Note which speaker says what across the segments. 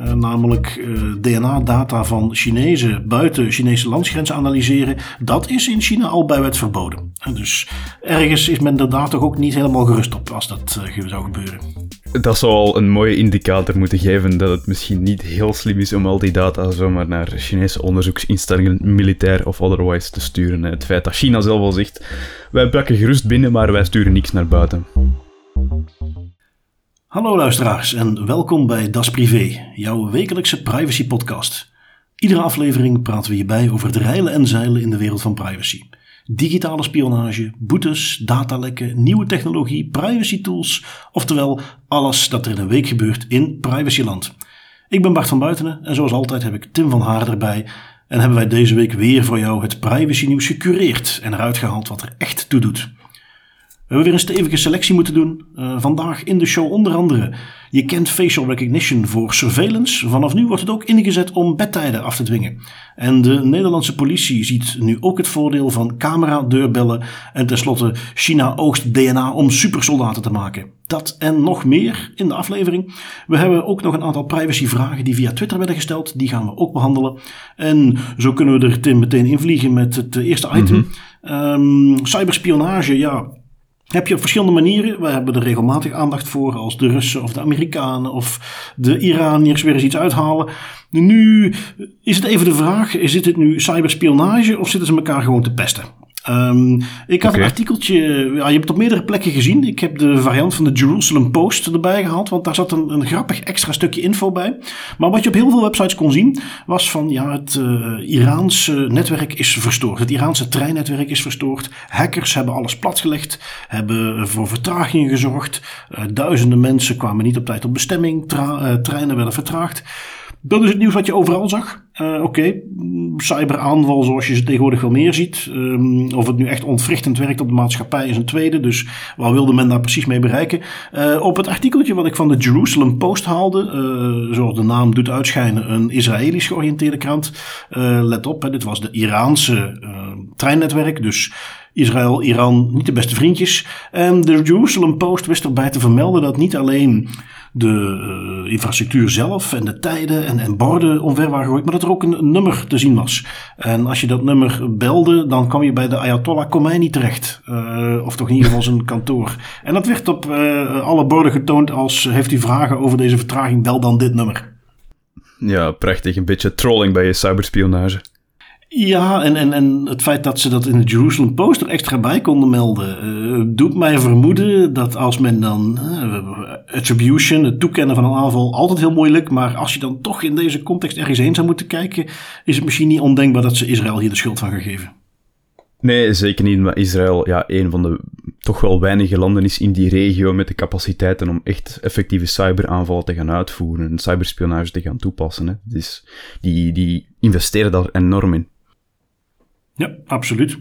Speaker 1: Uh, namelijk uh, DNA-data van Chinezen buiten Chinese landsgrenzen analyseren. Dat is in China al bij wet verboden. dus ergens is men er daar toch ook niet helemaal gerust op als dat uh, zou gebeuren.
Speaker 2: Dat zou al een mooie indicator moeten geven dat het misschien niet heel slim is om al die data zomaar naar Chinese onderzoeksinstellingen, militair of otherwise, te sturen. Het feit dat China zelf al zegt, wij plakken gerust binnen, maar wij sturen niks naar buiten.
Speaker 1: Hallo luisteraars en welkom bij Das Privé, jouw wekelijkse privacy podcast. Iedere aflevering praten we hierbij over het reilen en zeilen in de wereld van privacy. Digitale spionage, boetes, datalekken, nieuwe technologie, privacy tools, oftewel alles dat er in een week gebeurt in privacyland. Ik ben Bart van Buitenen en zoals altijd heb ik Tim van Haar erbij en hebben wij deze week weer voor jou het privacy nieuws gecureerd en eruit gehaald wat er echt toe doet. We hebben weer een stevige selectie moeten doen. Uh, vandaag in de show onder andere. Je kent facial recognition voor surveillance. Vanaf nu wordt het ook ingezet om bedtijden af te dwingen. En de Nederlandse politie ziet nu ook het voordeel van camera-deurbellen. En tenslotte, China oogst DNA om supersoldaten te maken. Dat en nog meer in de aflevering. We hebben ook nog een aantal privacyvragen die via Twitter werden gesteld. Die gaan we ook behandelen. En zo kunnen we er meteen invliegen met het eerste item. Mm -hmm. um, cyberspionage, ja heb je op verschillende manieren. We hebben er regelmatig aandacht voor als de Russen of de Amerikanen of de Iraniërs weer eens iets uithalen. Nu is het even de vraag, is dit nu cyberspionage of zitten ze elkaar gewoon te pesten? Um, ik had een artikeltje, ja, je hebt het op meerdere plekken gezien. Ik heb de variant van de Jerusalem Post erbij gehaald, want daar zat een, een grappig extra stukje info bij. Maar wat je op heel veel websites kon zien, was van ja, het uh, Iraanse netwerk is verstoord. Het Iraanse treinnetwerk is verstoord. Hackers hebben alles platgelegd, hebben voor vertragingen gezorgd. Uh, duizenden mensen kwamen niet op tijd op bestemming, uh, treinen werden vertraagd. Dat is het nieuws wat je overal zag. Uh, Oké, cyberaanval zoals je ze tegenwoordig wel meer ziet. Um, of het nu echt ontwrichtend werkt op de maatschappij is een tweede. Dus wat wilde men daar precies mee bereiken? Uh, op het artikeltje wat ik van de Jerusalem Post haalde, uh, zoals de naam doet uitschijnen, een Israëlisch georiënteerde krant. let op, hè, dit was de Iraanse treinnetwerk. Dus Israël, Iran, niet de beste vriendjes. En de Jerusalem Post wist erbij te vermelden dat niet alleen de uh, infrastructuur zelf en de tijden en, en borden omver waren gegooid, maar dat er ook een, nummer te zien was. En als je dat nummer belde, dan kwam je bij de Ayatollah Khomeini terecht. Uh, of toch in ieder geval zijn kantoor. En dat werd op uh, alle borden getoond als heeft u vragen over deze vertraging, bel dan dit nummer.
Speaker 2: Ja, prachtig. Een beetje trolling bij je cyberspionage.
Speaker 1: Ja, en, en, en het feit dat ze dat in de Jerusalem Post er extra bij konden melden, uh, doet mij vermoeden dat als men dan uh, attribution, het toekennen van een aanval, altijd heel moeilijk, maar als je dan toch in deze context ergens heen zou moeten kijken, is het misschien niet ondenkbaar dat ze Israël hier de schuld van gaan geven.
Speaker 2: Nee, zeker niet. Maar Israël, ja, een van de toch wel weinige landen is in die regio met de capaciteiten om echt effectieve cyberaanvallen te gaan uitvoeren en cyberspionage te gaan toepassen. Hè. Dus die, die investeren daar enorm in.
Speaker 1: Ja, absoluut.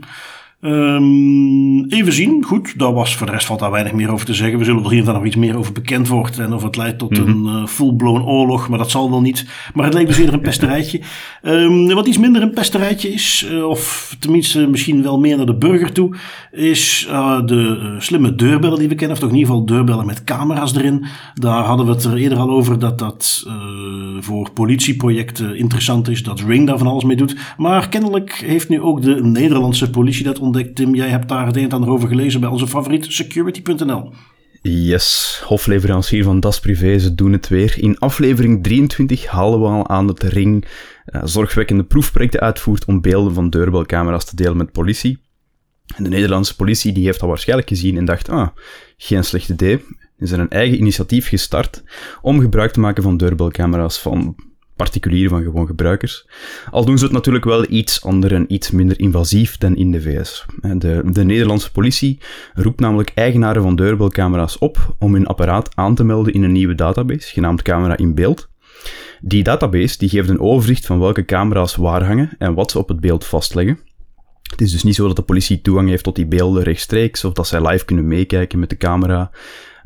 Speaker 1: Um, even zien. Goed, daar was voor de rest valt daar weinig meer over te zeggen. We zullen er hier en nog iets meer over bekend wordt. En of het leidt tot mm -hmm. een uh, full-blown oorlog. Maar dat zal wel niet. Maar het leek dus eerder een pesterijtje. Um, wat iets minder een pesterijtje is. Uh, of tenminste misschien wel meer naar de burger toe. Is uh, de slimme deurbellen die we kennen. Of toch in ieder geval deurbellen met camera's erin. Daar hadden we het er eerder al over dat dat voor politieprojecten interessant is. Dat Ring daar van alles mee doet. Maar kennelijk heeft nu ook de Nederlandse politie dat Tim, jij hebt daar het een en ander over gelezen bij onze favoriet security.nl.
Speaker 2: Yes, hofleverancier van Das Privé, ze doen het weer. In aflevering 23 halen we al aan dat Ring uh, zorgwekkende proefprojecten uitvoert om beelden van deurbelcamera's te delen met politie. En de Nederlandse politie die heeft dat waarschijnlijk gezien en dacht, ah, geen slecht idee. Ze zijn een eigen initiatief gestart om gebruik te maken van deurbelcamera's van particulieren van gewoon gebruikers. Al doen ze het natuurlijk wel iets ander en iets minder invasief dan in de VS. De, de Nederlandse politie roept namelijk eigenaren van deurbelcamera's op om hun apparaat aan te melden in een nieuwe database, genaamd Camera in Beeld. Die database die geeft een overzicht van welke camera's waar hangen en wat ze op het beeld vastleggen. Het is dus niet zo dat de politie toegang heeft tot die beelden rechtstreeks of dat zij live kunnen meekijken met de camera.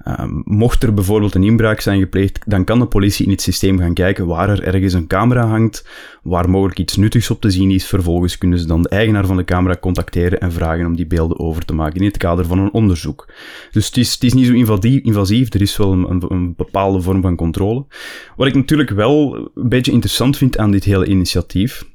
Speaker 2: Ehm, mocht er bijvoorbeeld een inbraak zijn gepleegd, dan kan de politie in het systeem gaan kijken waar er ergens een camera hangt, waar mogelijk iets nuttigs op te zien is. Vervolgens kunnen ze dan de eigenaar van de camera contacteren en vragen om die beelden over te maken in het kader van een onderzoek. Dus het is, het is niet zo invasief, er is wel een, een bepaalde vorm van controle. Wat ik natuurlijk wel een beetje interessant vind aan dit hele initiatief,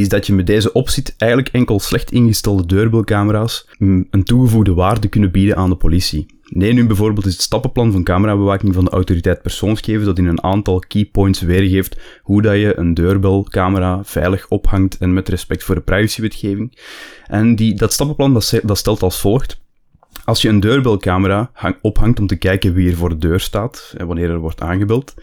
Speaker 2: is dat je met deze optie eigenlijk enkel slecht ingestelde deurbelcamera's een toegevoegde waarde kunnen bieden aan de politie. Nee, nu bijvoorbeeld is het stappenplan van camerabewaking van de autoriteit persoonsgegevens dat in een aantal keypoints weergeeft hoe dat je een deurbelcamera veilig ophangt en met respect voor de privacywetgeving. En die, dat stappenplan dat, dat stelt als volgt. Als je een deurbelcamera hang, ophangt om te kijken wie er voor de deur staat en wanneer er wordt aangebeld,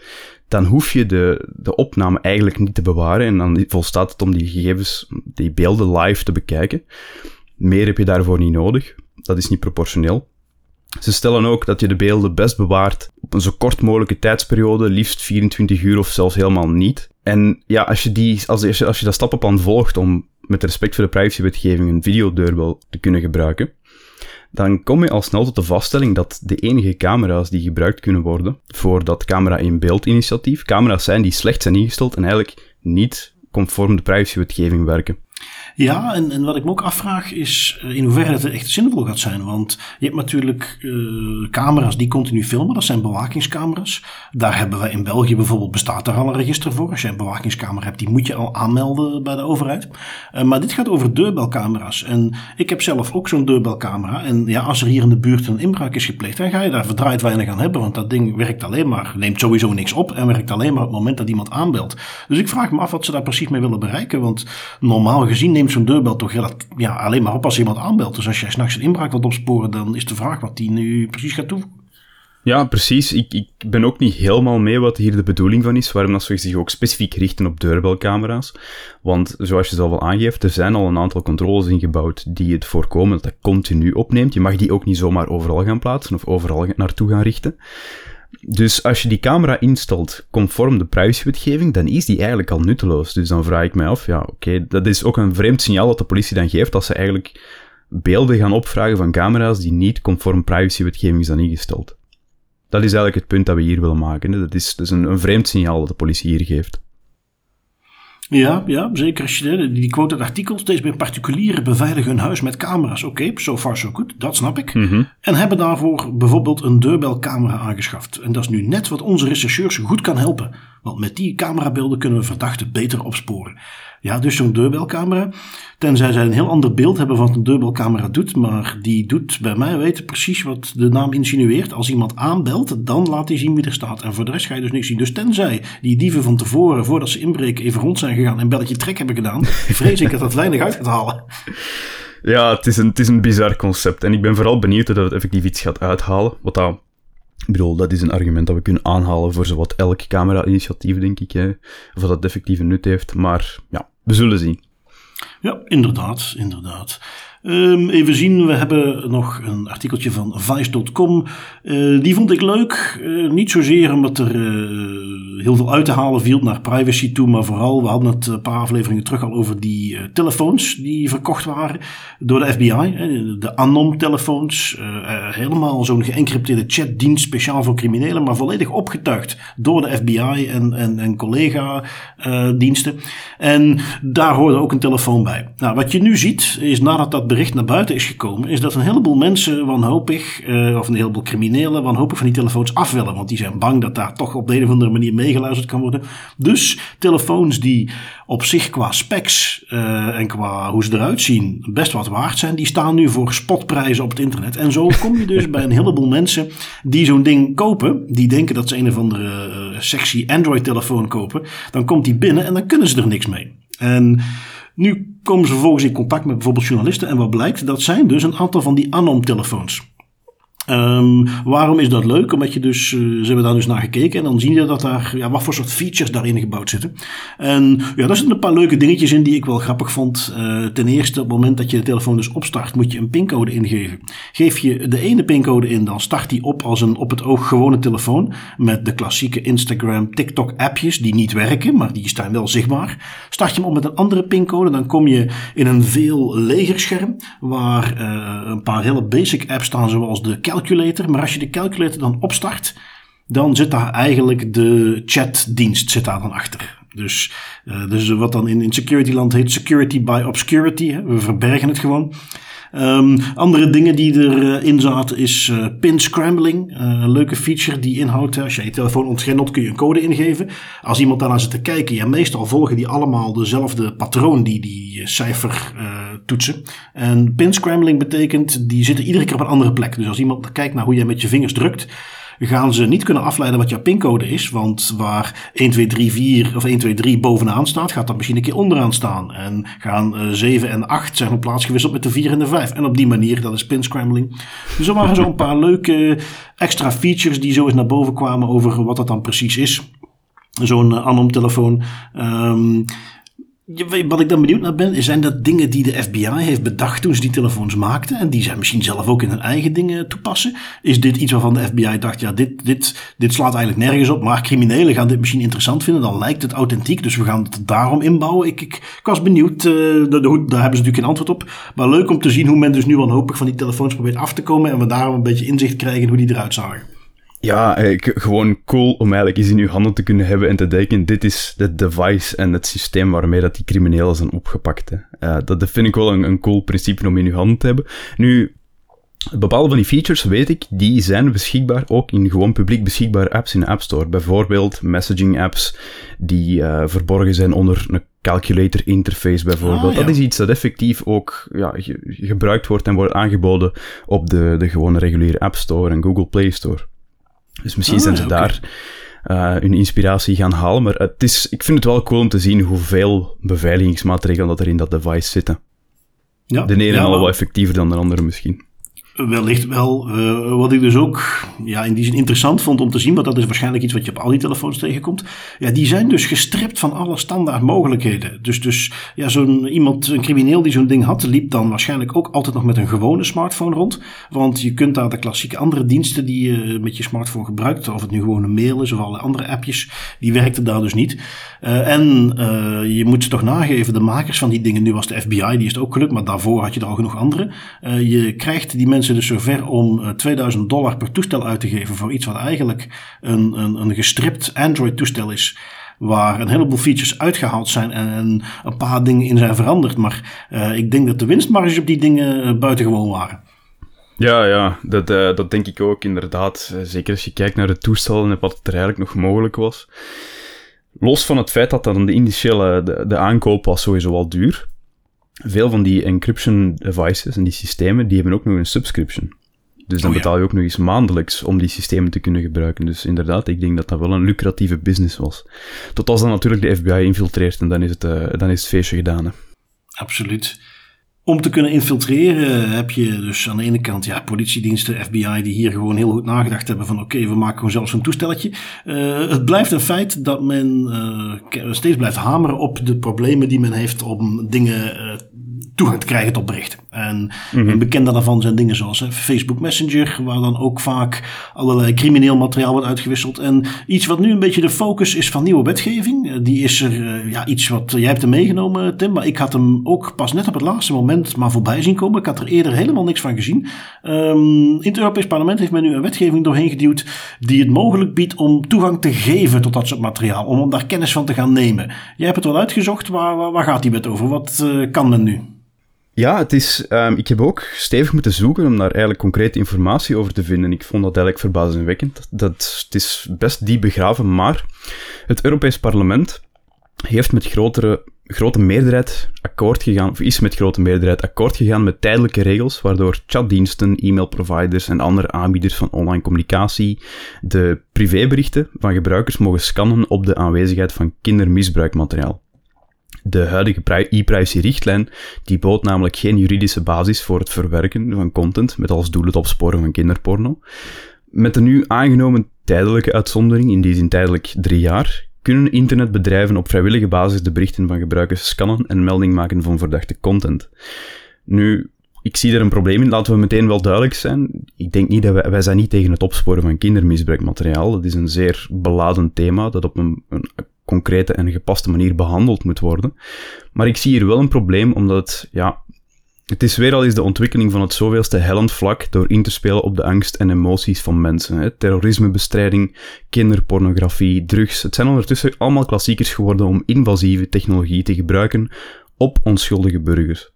Speaker 2: dan hoef je de, de opname eigenlijk niet te bewaren en dan volstaat het om die gegevens, die beelden live te bekijken. Meer heb je daarvoor niet nodig. Dat is niet proportioneel. Ze stellen ook dat je de beelden best bewaart op een zo kort mogelijke tijdsperiode, liefst 24 uur of zelfs helemaal niet. En ja, als je, die, als, je, als je dat stappenplan volgt om met respect voor de privacywetgeving een videodeurbel te kunnen gebruiken, dan kom je al snel tot de vaststelling dat de enige camera's die gebruikt kunnen worden voor dat camera-in-beeld initiatief, camera's zijn die slecht zijn ingesteld en eigenlijk niet conform de privacywetgeving werken.
Speaker 1: Ja, en, en wat ik me ook afvraag is uh, in hoeverre het echt zinvol gaat zijn. Want je hebt natuurlijk uh, camera's die continu filmen, dat zijn bewakingscamera's. Daar hebben we in België bijvoorbeeld, bestaat er al een register voor. Als je een bewakingscamera hebt, die moet je al aanmelden bij de overheid. Uh, maar dit gaat over deurbelcamera's. En ik heb zelf ook zo'n deurbelcamera. En ja, als er hier in de buurt een inbraak is gepleegd, dan ga je daar verdraaid weinig aan hebben. Want dat ding werkt alleen maar, neemt sowieso niks op en werkt alleen maar op het moment dat iemand aanbelt. Dus ik vraag me af wat ze daar precies mee willen bereiken. Want normaal gezien neemt zo'n deurbel toch ja, alleen maar op als iemand aanbelt. Dus als jij s'nachts een inbraak wilt opsporen, dan is de vraag wat die nu precies gaat toevoegen.
Speaker 2: Ja, precies. Ik, ik ben ook niet helemaal mee wat hier de bedoeling van is, waarom dat ze zich ook specifiek richten op deurbelcamera's. Want zoals je zelf al aangeeft, er zijn al een aantal controles ingebouwd die het voorkomen dat dat continu opneemt. Je mag die ook niet zomaar overal gaan plaatsen of overal naartoe gaan richten. Dus als je die camera instelt conform de privacywetgeving, dan is die eigenlijk al nutteloos. Dus dan vraag ik mij af, ja, oké, dat is ook een vreemd signaal dat de politie dan geeft als ze eigenlijk beelden gaan opvragen van camera's die niet conform privacywetgeving zijn ingesteld. Dat is eigenlijk het punt dat we hier willen maken. Dat is, dat is een, een vreemd signaal dat de politie hier geeft.
Speaker 1: Ja, ja, zeker als je die quote het artikel. Steeds meer particulieren beveiligen hun huis met camera's. Oké, okay, so far so good, dat snap ik. Mhm. En hebben daarvoor bijvoorbeeld een deurbelcamera aangeschaft. En dat is nu net wat onze rechercheurs goed kan helpen. Want met die camerabeelden kunnen we verdachten beter opsporen. Ja, dus zo'n deurbelcamera. Tenzij zij een heel ander beeld hebben van wat een deurbelcamera doet. Maar die doet bij mij weten precies wat de naam insinueert. Als iemand aanbelt, dan laat hij zien wie er staat. En voor de rest ga je dus niks zien. Dus tenzij die dieven van tevoren, voordat ze inbreken, even rond zijn gegaan en belletje trek hebben gedaan. vrees ik dat dat weinig uit gaat halen.
Speaker 2: Ja, het is, een, het is een bizar concept. En ik ben vooral benieuwd dat het effectief iets gaat uithalen. Wat dat ik bedoel, dat is een argument dat we kunnen aanhalen voor zowat elk camera-initiatief, denk ik. Hè. Of dat effectief een nut heeft. Maar ja, we zullen zien.
Speaker 1: Ja, inderdaad, inderdaad. Um, even zien, we hebben nog een artikeltje van Vice.com. Uh, die vond ik leuk. Uh, niet zozeer omdat er uh, heel veel uit te halen viel naar privacy toe, maar vooral, we hadden het een paar afleveringen terug al over die telefoons die verkocht waren door de FBI. de Anom-telefoons. helemaal zo'n geëncrypteerde chatdienst speciaal voor criminelen, maar volledig opgetuigd door de FBI en, en, en collega-diensten. en daar hoorde ook een telefoon bij. Nou, wat je nu ziet, is nadat dat bericht naar buiten is gekomen, is dat een heleboel mensen wanhopig, uh, of een heleboel criminelen wanhopig van die telefoons af willen. Want die zijn bang dat daar toch op de een of andere manier meegeluisterd kan worden. Dus telefoons die op zich qua specs uh, en qua hoe ze eruit zien best wat waard zijn, die staan nu voor spotprijzen op het internet. En zo kom je dus bij een heleboel mensen die zo'n ding kopen, die denken dat ze een of andere uh, sexy Android telefoon kopen. Dan komt die binnen en dan kunnen ze er niks mee. En nu komen ze vervolgens in contact met bijvoorbeeld journalisten. En wat blijkt, dat zijn dus een aantal van die Anom-telefoons. Um, waarom is dat leuk? Omdat je dus, uh, ze hebben daar dus naar gekeken en dan zie je dat daar, ja, wat voor soort features daarin gebouwd zitten. En ja, daar zitten een paar leuke dingetjes in die ik wel grappig vond. Uh, ten eerste, op het moment dat je de telefoon dus opstart, moet je een pincode ingeven. Geef je de ene pincode in, dan start die op als een op het oog gewone telefoon. Met de klassieke Instagram, TikTok appjes die niet werken, maar die staan wel zichtbaar. Start je hem op met een andere pincode, dan kom je in een veel leger scherm. Waar uh, een paar hele basic apps staan, zoals de calculator calculator. Maar als je de calculator dan opstart, dan zit daar eigenlijk de chatdienst zit daar dan achter. Dus, uh, dus wat dan in, in security land heet security by obscurity. Hè? We verbergen het gewoon. Um, andere dingen die erin zaten is uh, pin scrambling. Een leuke feature die inhoudt, als je je telefoon ontgrendelt kun je een code ingeven. Als iemand daarna zit te kijken, ja meestal volgen die allemaal dezelfde patroon die die cijfer toetsen. En pin scrambling betekent, die zitten iedere keer op een andere plek. Dus als iemand kijkt naar hoe jij met je vingers drukt, gaan ze niet kunnen afleiden wat jouw pincode is. Want waar 1, 2, 3, 4 of 1, 2, 3 bovenaan staat, gaat dat misschien een keer onderaan staan. En gaan uh, 7 en 8 zijn op plaats gewisseld met de 4 en de 5. En op die manier, dat is pin scrambling. Dus er waren zo'n paar leuke extra features die zo eens naar boven kwamen over wat dat dan precies is. Zo'n uh, Anom telefoon. Um, wat ik dan benieuwd naar ben, zijn dat dingen die de FBI heeft bedacht toen ze die telefoons maakten en die zij misschien zelf ook in hun eigen dingen toepassen? Is dit iets waarvan de FBI dacht, ja, dit, dit, dit slaat eigenlijk nergens op, maar criminelen gaan dit misschien interessant vinden, dan lijkt het authentiek, dus we gaan het daarom inbouwen. Ik, ik, ik was benieuwd, uh, daar, daar hebben ze natuurlijk geen antwoord op, maar leuk om te zien hoe men dus nu wanhopig van die telefoons probeert af te komen en we daarom een beetje inzicht krijgen hoe die eruit zagen.
Speaker 2: Ja, gewoon cool om eigenlijk eens in uw handen te kunnen hebben en te denken, dit is het device en het systeem waarmee dat die criminelen zijn opgepakt. Uh, dat, dat vind ik wel een, een cool principe om in uw handen te hebben. Nu, Bepaalde van die features, weet ik, die zijn beschikbaar ook in gewoon publiek beschikbare apps in de App Store. Bijvoorbeeld messaging apps die uh, verborgen zijn onder een calculator interface bijvoorbeeld. Ah, ja. Dat is iets dat effectief ook ja, ge gebruikt wordt en wordt aangeboden op de, de gewone reguliere App Store en Google Play Store. Dus misschien ah, zijn ze okay. daar uh, hun inspiratie gaan halen. Maar het is, ik vind het wel cool om te zien hoeveel beveiligingsmaatregelen dat er in dat device zitten. Ja, de ene ja, al wat effectiever dan de andere misschien.
Speaker 1: Wellicht wel. Uh, wat ik dus ook ja, in die zin interessant vond om te zien, want dat is waarschijnlijk iets wat je op al die telefoons tegenkomt. Ja, die zijn dus gestript van alle standaard mogelijkheden. Dus, dus ja, zo'n iemand, een crimineel die zo'n ding had, liep dan waarschijnlijk ook altijd nog met een gewone smartphone rond. Want je kunt daar de klassieke andere diensten die je met je smartphone gebruikt, of het nu gewoon een mail is of alle andere appjes, die werkten daar dus niet. Uh, en uh, je moet ze toch nageven, de makers van die dingen, nu was de FBI, die is het ook gelukt, maar daarvoor had je er al genoeg andere. je krijgt die mensen mensen dus zover om 2000 dollar per toestel uit te geven voor iets wat eigenlijk een, een, een gestript Android toestel is waar een heleboel features uitgehaald zijn en een paar dingen in zijn veranderd. Maar uh, ik denk dat de winstmarges op die dingen uh, buitengewoon waren.
Speaker 2: Ja, ja, dat, dat denk ik ook inderdaad. Zeker als je kijkt naar de toestellen en wat er eigenlijk nog mogelijk was. Los van het feit dat dan de initiële de, de aankoop was sowieso al duur veel van die encryption devices en die systemen, die hebben ook nog een subscription. Dus dan oh, ja. betaal je ook nog eens maandelijks om die systemen te kunnen gebruiken. Dus inderdaad, ik denk dat dat wel een lucratieve business was. Tot als dan natuurlijk de FBI infiltreert en dan is het, uh, dan is het feestje gedaan. Hè.
Speaker 1: Absoluut. Om te kunnen infiltreren heb je dus aan de ene kant ja, politiediensten, FBI, die hier gewoon heel goed nagedacht hebben van oké, we maken gewoon zelfs een toestelletje. Uh, het blijft een feit dat men uh, steeds blijft hameren op de problemen die men heeft om dingen uh, toegang te krijgen tot berichten. En mm -hmm. een bekende daarvan zijn dingen zoals hè, Facebook Messenger, waar dan ook vaak allerlei crimineel materiaal wordt uitgewisseld. En iets wat nu een beetje de focus is van nieuwe wetgeving, die is er ja, iets wat jij hebt hem meegenomen, Tim, maar ik had hem ook pas net op het laatste moment maar voorbij zien komen. Ik had er eerder helemaal niks van gezien. Um, in het Europees Parlement heeft men nu een wetgeving doorheen geduwd die het mogelijk biedt om toegang te geven tot dat soort materiaal. Om daar kennis van te gaan nemen. Jij hebt het wel uitgezocht. Waar, waar, waar gaat die wet over? Wat uh, kan men nu?
Speaker 2: Ja, het is, um, ik heb ook stevig moeten zoeken om daar eigenlijk concrete informatie over te vinden. Ik vond dat eigenlijk verbazingwekkend. Dat, het is best diep begraven, maar het Europees Parlement heeft met grotere grote meerderheid akkoord gegaan, of is met grote meerderheid akkoord gegaan met tijdelijke regels, waardoor chatdiensten, e-mailproviders en andere aanbieders van online communicatie de privéberichten van gebruikers mogen scannen op de aanwezigheid van kindermisbruikmateriaal. De huidige e-privacy-richtlijn die bood namelijk geen juridische basis voor het verwerken van content met als doel het opsporen van kinderporno. Met de nu aangenomen tijdelijke uitzondering, in die zin tijdelijk drie jaar, kunnen internetbedrijven op vrijwillige basis de berichten van gebruikers scannen en melding maken van verdachte content. Nu, ik zie er een probleem in, laten we meteen wel duidelijk zijn. Ik denk niet dat wij, zijn niet tegen het opsporen van kindermisbruikmateriaal. Dat is een zeer beladen thema dat op een, een concrete en gepaste manier behandeld moet worden. Maar ik zie hier wel een probleem, omdat het, ja, Het is weer al eens de ontwikkeling van het zoveelste hellend vlak door in te spelen op de angst en emoties van mensen. Hè. Terrorismebestrijding, kinderpornografie, drugs. Het zijn ondertussen allemaal klassiekers geworden om invasieve technologie te gebruiken op onschuldige burgers.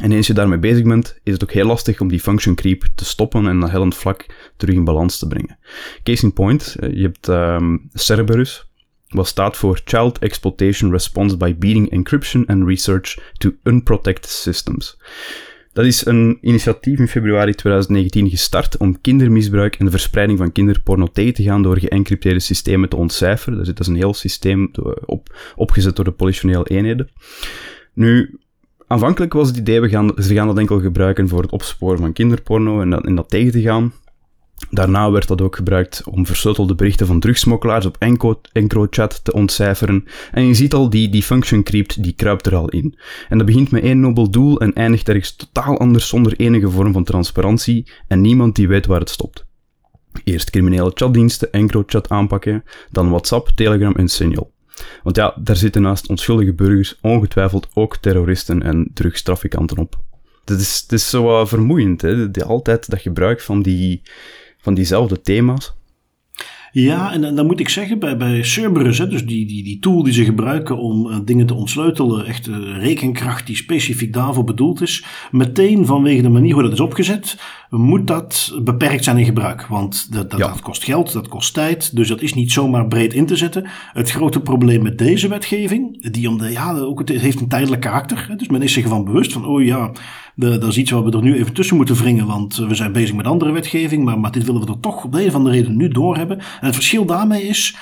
Speaker 2: En eens je daarmee bezig bent, is het ook heel lastig om die function creep te stoppen en dat hellend vlak terug in balans te brengen. Case in point, je hebt um, Cerberus, wat staat voor Child Exploitation Response by Beating Encryption and Research to Unprotected Systems. Dat is een initiatief in februari 2019 gestart om kindermisbruik en de verspreiding van kinderporno tegen te gaan door geëncrypteerde systemen te ontcijferen. Dat is een heel systeem op, opgezet door de politionele eenheden. Nu, aanvankelijk was het idee, we gaan, ze gaan dat enkel gebruiken voor het opsporen van kinderporno en dat, en dat tegen te gaan. Daarna werd dat ook gebruikt om versleutelde berichten van drugsmokkelaars op EncroChat te ontcijferen. En je ziet al, die, die function creep, die kruipt er al in. En dat begint met één nobel doel en eindigt ergens totaal anders zonder enige vorm van transparantie en niemand die weet waar het stopt. Eerst criminele chatdiensten, EncroChat aanpakken, dan WhatsApp, Telegram en Signal. Want ja, daar zitten naast onschuldige burgers ongetwijfeld ook terroristen en drugstrafikanten op. Het is, het is zo vermoeiend, hè? altijd dat gebruik van die van diezelfde thema's.
Speaker 1: Ja, en, dan moet ik zeggen, bij, bij Cerberus, hè, dus die, die, die tool die ze gebruiken om uh, dingen te ontsleutelen, echt uh, rekenkracht die specifiek daarvoor bedoeld is, meteen vanwege de manier hoe dat is opgezet, moet dat beperkt zijn in gebruik. Want dat, dat, dat, kost geld, dat kost tijd, dus dat is niet zomaar breed in te zetten. Het grote probleem met deze wetgeving, die om de, ja, ook het heeft een tijdelijk karakter, hè, dus men is zich ervan bewust van, oh ja, dat is iets wat we er nu even tussen moeten wringen, want we zijn bezig met andere wetgeving, maar, maar dit willen we er toch op de een of andere reden nu doorhebben. En het verschil daarmee is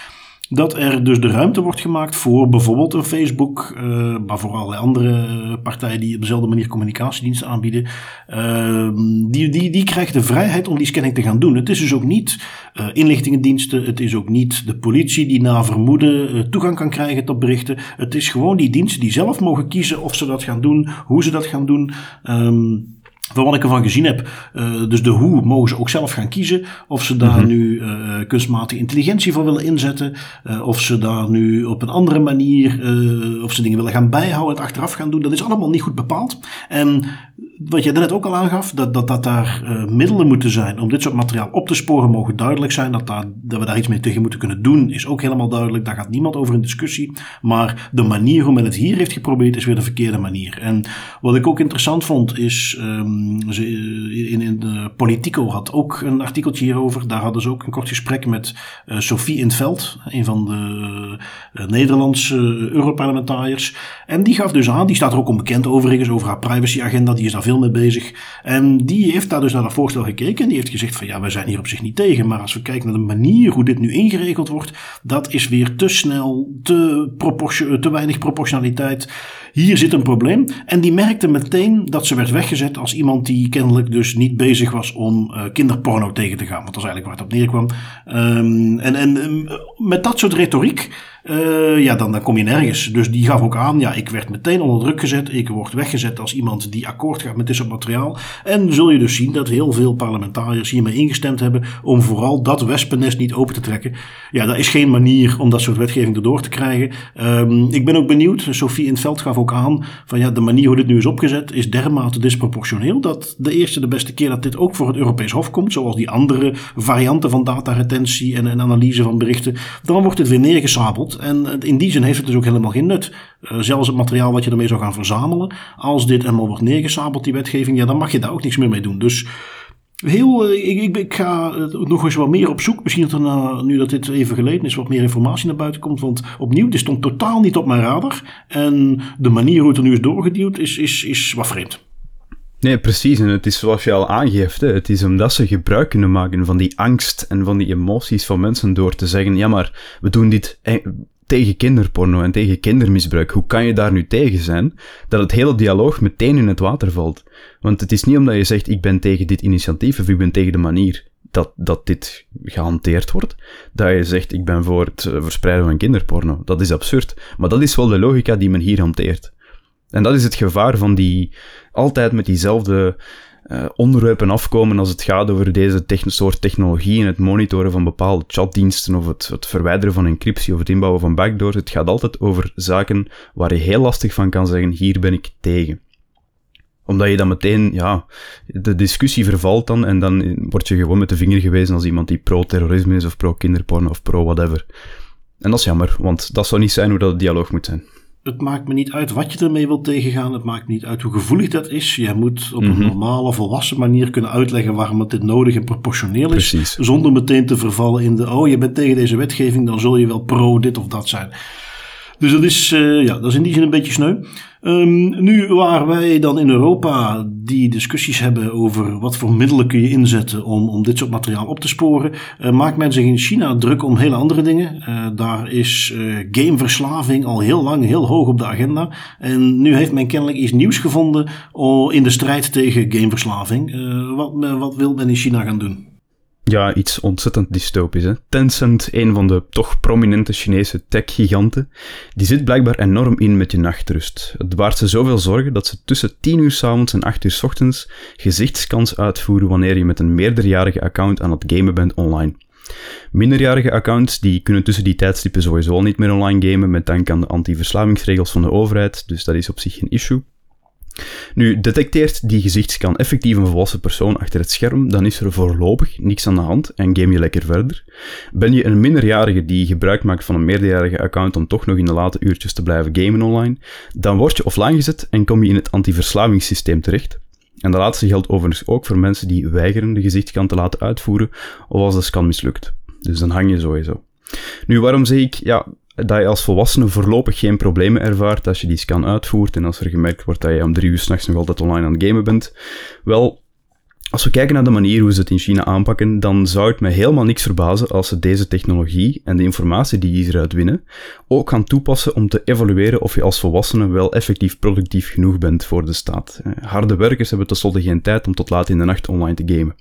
Speaker 1: dat er dus de ruimte wordt gemaakt voor bijvoorbeeld een Facebook, uh, maar voor allerlei andere partijen die op dezelfde manier communicatiediensten aanbieden. Uh, die, die, die krijgen de vrijheid om die scanning te gaan doen. Het is dus ook niet uh, inlichtingendiensten, het is ook niet de politie die na vermoeden toegang kan krijgen tot berichten. Het is gewoon die diensten die zelf mogen kiezen of ze dat gaan doen, hoe ze dat gaan doen. Um, van wat ik ervan gezien heb, uh, dus de hoe mogen ze ook zelf gaan kiezen. Of ze daar mhm. nu uh, kunstmatige intelligentie voor willen inzetten. Uh, of ze daar nu op een andere manier, of ze dingen willen gaan bijhouden, het achteraf gaan doen. Dat is allemaal niet goed bepaald. En wat je net ook al aangaf, dat, dat, dat daar uh, middelen moeten zijn om dit soort materiaal op te sporen, mogen duidelijk zijn. Dat, daar, dat we daar iets mee tegen moeten kunnen doen, is ook helemaal duidelijk. Daar gaat niemand over in discussie. Maar de manier hoe men het hier heeft geprobeerd, is weer de verkeerde manier. En wat ik ook interessant vond, is. Um, in, in de Politico had ook een artikeltje hierover. Daar hadden ze ook een kort gesprek met uh, Sophie in Veld, een van de Nederlandse Europarlementariërs. En die gaf dus aan, die staat er ook onbekend overigens, over haar privacyagenda. Die is daar veel mee bezig. En die heeft daar dus naar dat voorstel gekeken en die heeft gezegd van ja, wij zijn hier op zich niet tegen. Maar als we kijken naar de manier hoe dit nu ingeregeld wordt, dat is weer te snel, te, te weinig proportionaliteit. Hier zit een probleem. En die merkte meteen dat ze werd weggezet als iemand die kennelijk dus niet bezig was om uh, kinderporno tegen te gaan. Want dat is eigenlijk waar het op neerkwam. Um, en, en um, met dat soort retoriek uh, ja, dan, dan kom je nergens. Dus die gaf ook aan, ja, ik werd meteen onder druk gezet. Ik word weggezet als iemand die akkoord gaat met dit soort materiaal. En zul je dus zien dat heel veel parlementariërs hiermee ingestemd hebben om vooral dat wespennest niet open te trekken. Ja, dat is geen manier om dat soort wetgeving erdoor te krijgen. Um, ik ben ook benieuwd, Sophie in het veld gaf ook aan van ja, de manier hoe dit nu is opgezet is dermate disproportioneel dat de eerste de beste keer dat dit ook voor het Europees Hof komt, zoals die andere varianten van dataretentie en, en analyse van berichten, dan wordt het weer neergesabeld. En in die zin heeft het dus ook helemaal geen nut. Uh, zelfs het materiaal wat je ermee zou gaan verzamelen, als dit helemaal wordt neergesabeld, die wetgeving, ja, dan mag je daar ook niks meer mee doen. Dus heel, eh, ik, ik, ga nog eens wat meer op zoek. Misschien dat er nu dat dit even geleden is, wat meer informatie naar buiten komt. Want opnieuw, dit stond totaal niet op mijn radar. En de manier hoe het er nu is doorgeduwd, is, is, is wat vreemd.
Speaker 2: Nee, precies. En het is zoals je al aangeeft, hè, het is omdat ze gebruik kunnen maken van die angst en van die emoties van mensen door te zeggen, ja maar, we doen dit tegen kinderporno en tegen kindermisbruik. Hoe kan je daar nu tegen zijn? Dat het hele dialoog meteen in het water valt. Want het is niet omdat je zegt, ik ben tegen dit initiatief of ik ben tegen de manier dat, dat dit gehanteerd wordt, dat je zegt, ik ben voor het eh, verspreiden van kinderporno. Dat is absurd. Maar dat is wel de logica die men hier hanteert. En dat is het gevaar van die altijd met diezelfde uh, onderwerpen afkomen als het gaat over deze soort technologie en het monitoren van bepaalde chatdiensten of het, het, verwijderen van encryptie of het inbouwen van backdoors. Het gaat altijd over zaken waar je heel lastig van kan zeggen, hier ben ik tegen. Omdat je dan meteen, ja, de discussie vervalt dan en dan word je gewoon met de vinger gewezen als iemand die pro-terrorisme is of pro-kinderporno of pro-whatever. En dat is jammer, want dat zou niet zijn hoe dat dialoog moet zijn
Speaker 1: het maakt me niet uit wat je ermee wilt tegengaan. Het maakt me niet uit hoe gevoelig dat is. Je moet op een mhm. normale, volwassen manier kunnen uitleggen waarom het dit nodig en proportioneel is. Precies. Zonder meteen te vervallen in de, oh je bent tegen deze wetgeving, dan zul je wel pro dit of dat zijn. Dus dat is, uh, ja, dat is in die zin een beetje sneu. Um, nu waar wij dan in Europa die discussies hebben over wat voor middelen kun je inzetten om, om dit soort materiaal op te sporen, uh, maakt men zich in China druk om hele andere dingen. Uh, daar is gameverslaving al heel lang heel hoog op de agenda. En nu heeft men kennelijk iets nieuws gevonden in de strijd tegen gameverslaving. wat, wat wil men in China gaan doen?
Speaker 2: Ja, iets ontzettend dystopisch. Hè? Tencent, een van de toch prominente Chinese tech-giganten, die zit blijkbaar enorm in met je nachtrust. Het baart ze zoveel zorgen dat ze tussen 10 uur s'avonds en 8 uur s ochtends gezichtscans uitvoeren wanneer je met een meerderjarige account aan het gamen bent online. Minderjarige accounts die kunnen tussen die tijdstippen sowieso al niet meer online gamen met dank aan de anti-verslavingsregels van de overheid, dus dat is op zich geen issue. Nu, detecteert die gezichtscan effectief een volwassen persoon achter het scherm, dan is er voorlopig niks aan de hand en game je lekker verder. Ben je een minderjarige die gebruik maakt van een meerderjarige account om toch nog in de late uurtjes te blijven gamen online, dan word je offline gezet en kom je in het antiverslavingssysteem terecht. En dat laatste geldt overigens ook voor mensen die weigeren de gezichtscan te laten uitvoeren of als de scan mislukt. Dus dan hang je sowieso. Nu, waarom zeg ik, ja, dat je als volwassene voorlopig geen problemen ervaart als je die scan uitvoert en als er gemerkt wordt dat je om drie uur s'nachts nog altijd online aan het gamen bent. Wel, als we kijken naar de manier hoe ze het in China aanpakken, dan zou het me helemaal niks verbazen als ze deze technologie en de informatie die je hieruit winnen ook gaan toepassen om te evalueren of je als volwassene wel effectief productief genoeg bent voor de staat. Eh, harde werkers hebben tenslotte geen tijd om tot laat in de nacht online te gamen.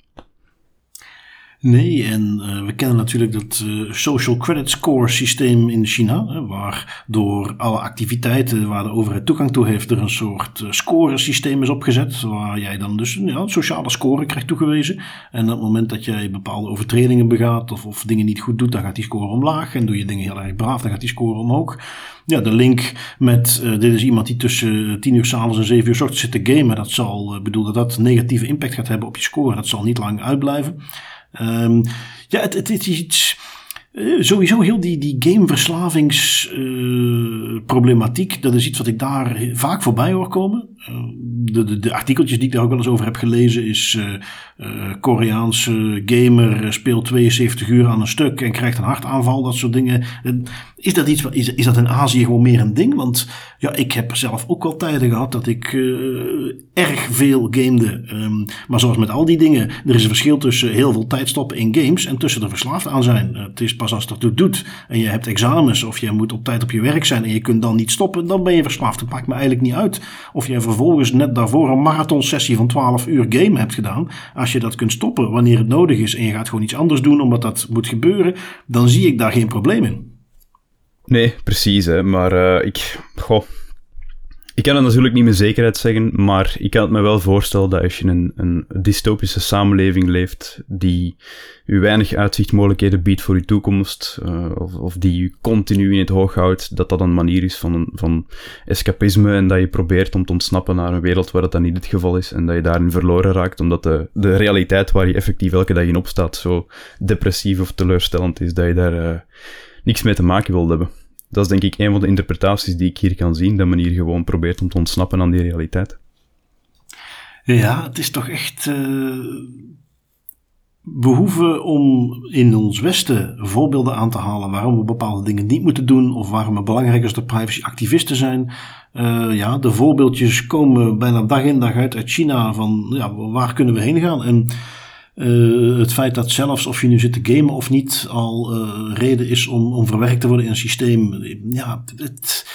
Speaker 1: Nee, en uh, we kennen natuurlijk dat uh, social credit score systeem in China, hè, waar door alle activiteiten waar de overheid toegang toe heeft, er een soort uh, scoresysteem is opgezet, waar jij dan dus ja, sociale score krijgt toegewezen. En op het moment dat jij bepaalde overtredingen begaat of, of dingen niet goed doet, dan gaat die score omlaag. En doe je dingen heel erg braaf, dan gaat die score omhoog. Ja, de link met uh, dit is iemand die tussen 10 uur s'avonds en 7 uur s ochtends zit te gamen, dat zal, bedoel dat dat negatieve impact gaat hebben op je score, dat zal niet lang uitblijven. Um, ja, het, het, is iets. Uh, sowieso heel die, die gameverslavingsproblematiek, uh, dat is iets wat ik daar vaak voorbij hoor komen. Uh, de, de, de, artikeltjes die ik daar ook wel eens over heb gelezen is Koreaanse gamer speelt 72 uur aan een stuk en krijgt een hartaanval, dat soort dingen. Is dat, iets, is, is dat in Azië gewoon meer een ding? Want ja, ik heb zelf ook al tijden gehad dat ik erg veel gamede. Um, maar zoals met al die dingen, er is een verschil tussen heel veel tijd stoppen in games en tussen er verslaafd aan zijn. het is pas als dat het doet en je hebt examens of je moet op tijd op je werk zijn en je kunt dan niet stoppen, dan ben je verslaafd. Het maakt me eigenlijk niet uit of jij vervolgens net daarvoor een marathonsessie van 12 uur game hebt gedaan. Als je dat kunt stoppen wanneer het nodig is en je gaat gewoon iets anders doen omdat dat moet gebeuren, dan zie ik daar geen probleem in.
Speaker 2: Nee, precies. Hè. Maar uh, ik, goh, ik kan het natuurlijk niet met zekerheid zeggen, maar ik kan het me wel voorstellen dat als je in een, een dystopische samenleving leeft, die u weinig uitzichtmogelijkheden biedt voor uw toekomst, uh, of, of, die u continu in het hoog houdt, dat dat een manier is van, van escapisme en dat je probeert om te ontsnappen naar een wereld waar dat dan niet het geval is en dat je daarin verloren raakt, omdat de, de realiteit waar je effectief elke dag in opstaat zo depressief of teleurstellend is, dat je daar... Uh, niks mee te maken wil hebben. Dat is denk ik een van de interpretaties die ik hier kan zien, dat men hier gewoon probeert om te ontsnappen aan die realiteit.
Speaker 1: Ja, het is toch echt. Uh, we hoeven om in ons Westen voorbeelden aan te halen waarom we bepaalde dingen niet moeten doen of waarom het belangrijk is dat privacyactivisten zijn. Uh, ja, de voorbeeldjes komen bijna dag in dag uit uit China van ja, waar kunnen we heen gaan? En uh, het feit dat zelfs of je nu zit te gamen of niet al uh, reden is om, om verwerkt te worden in een systeem. Ja, het,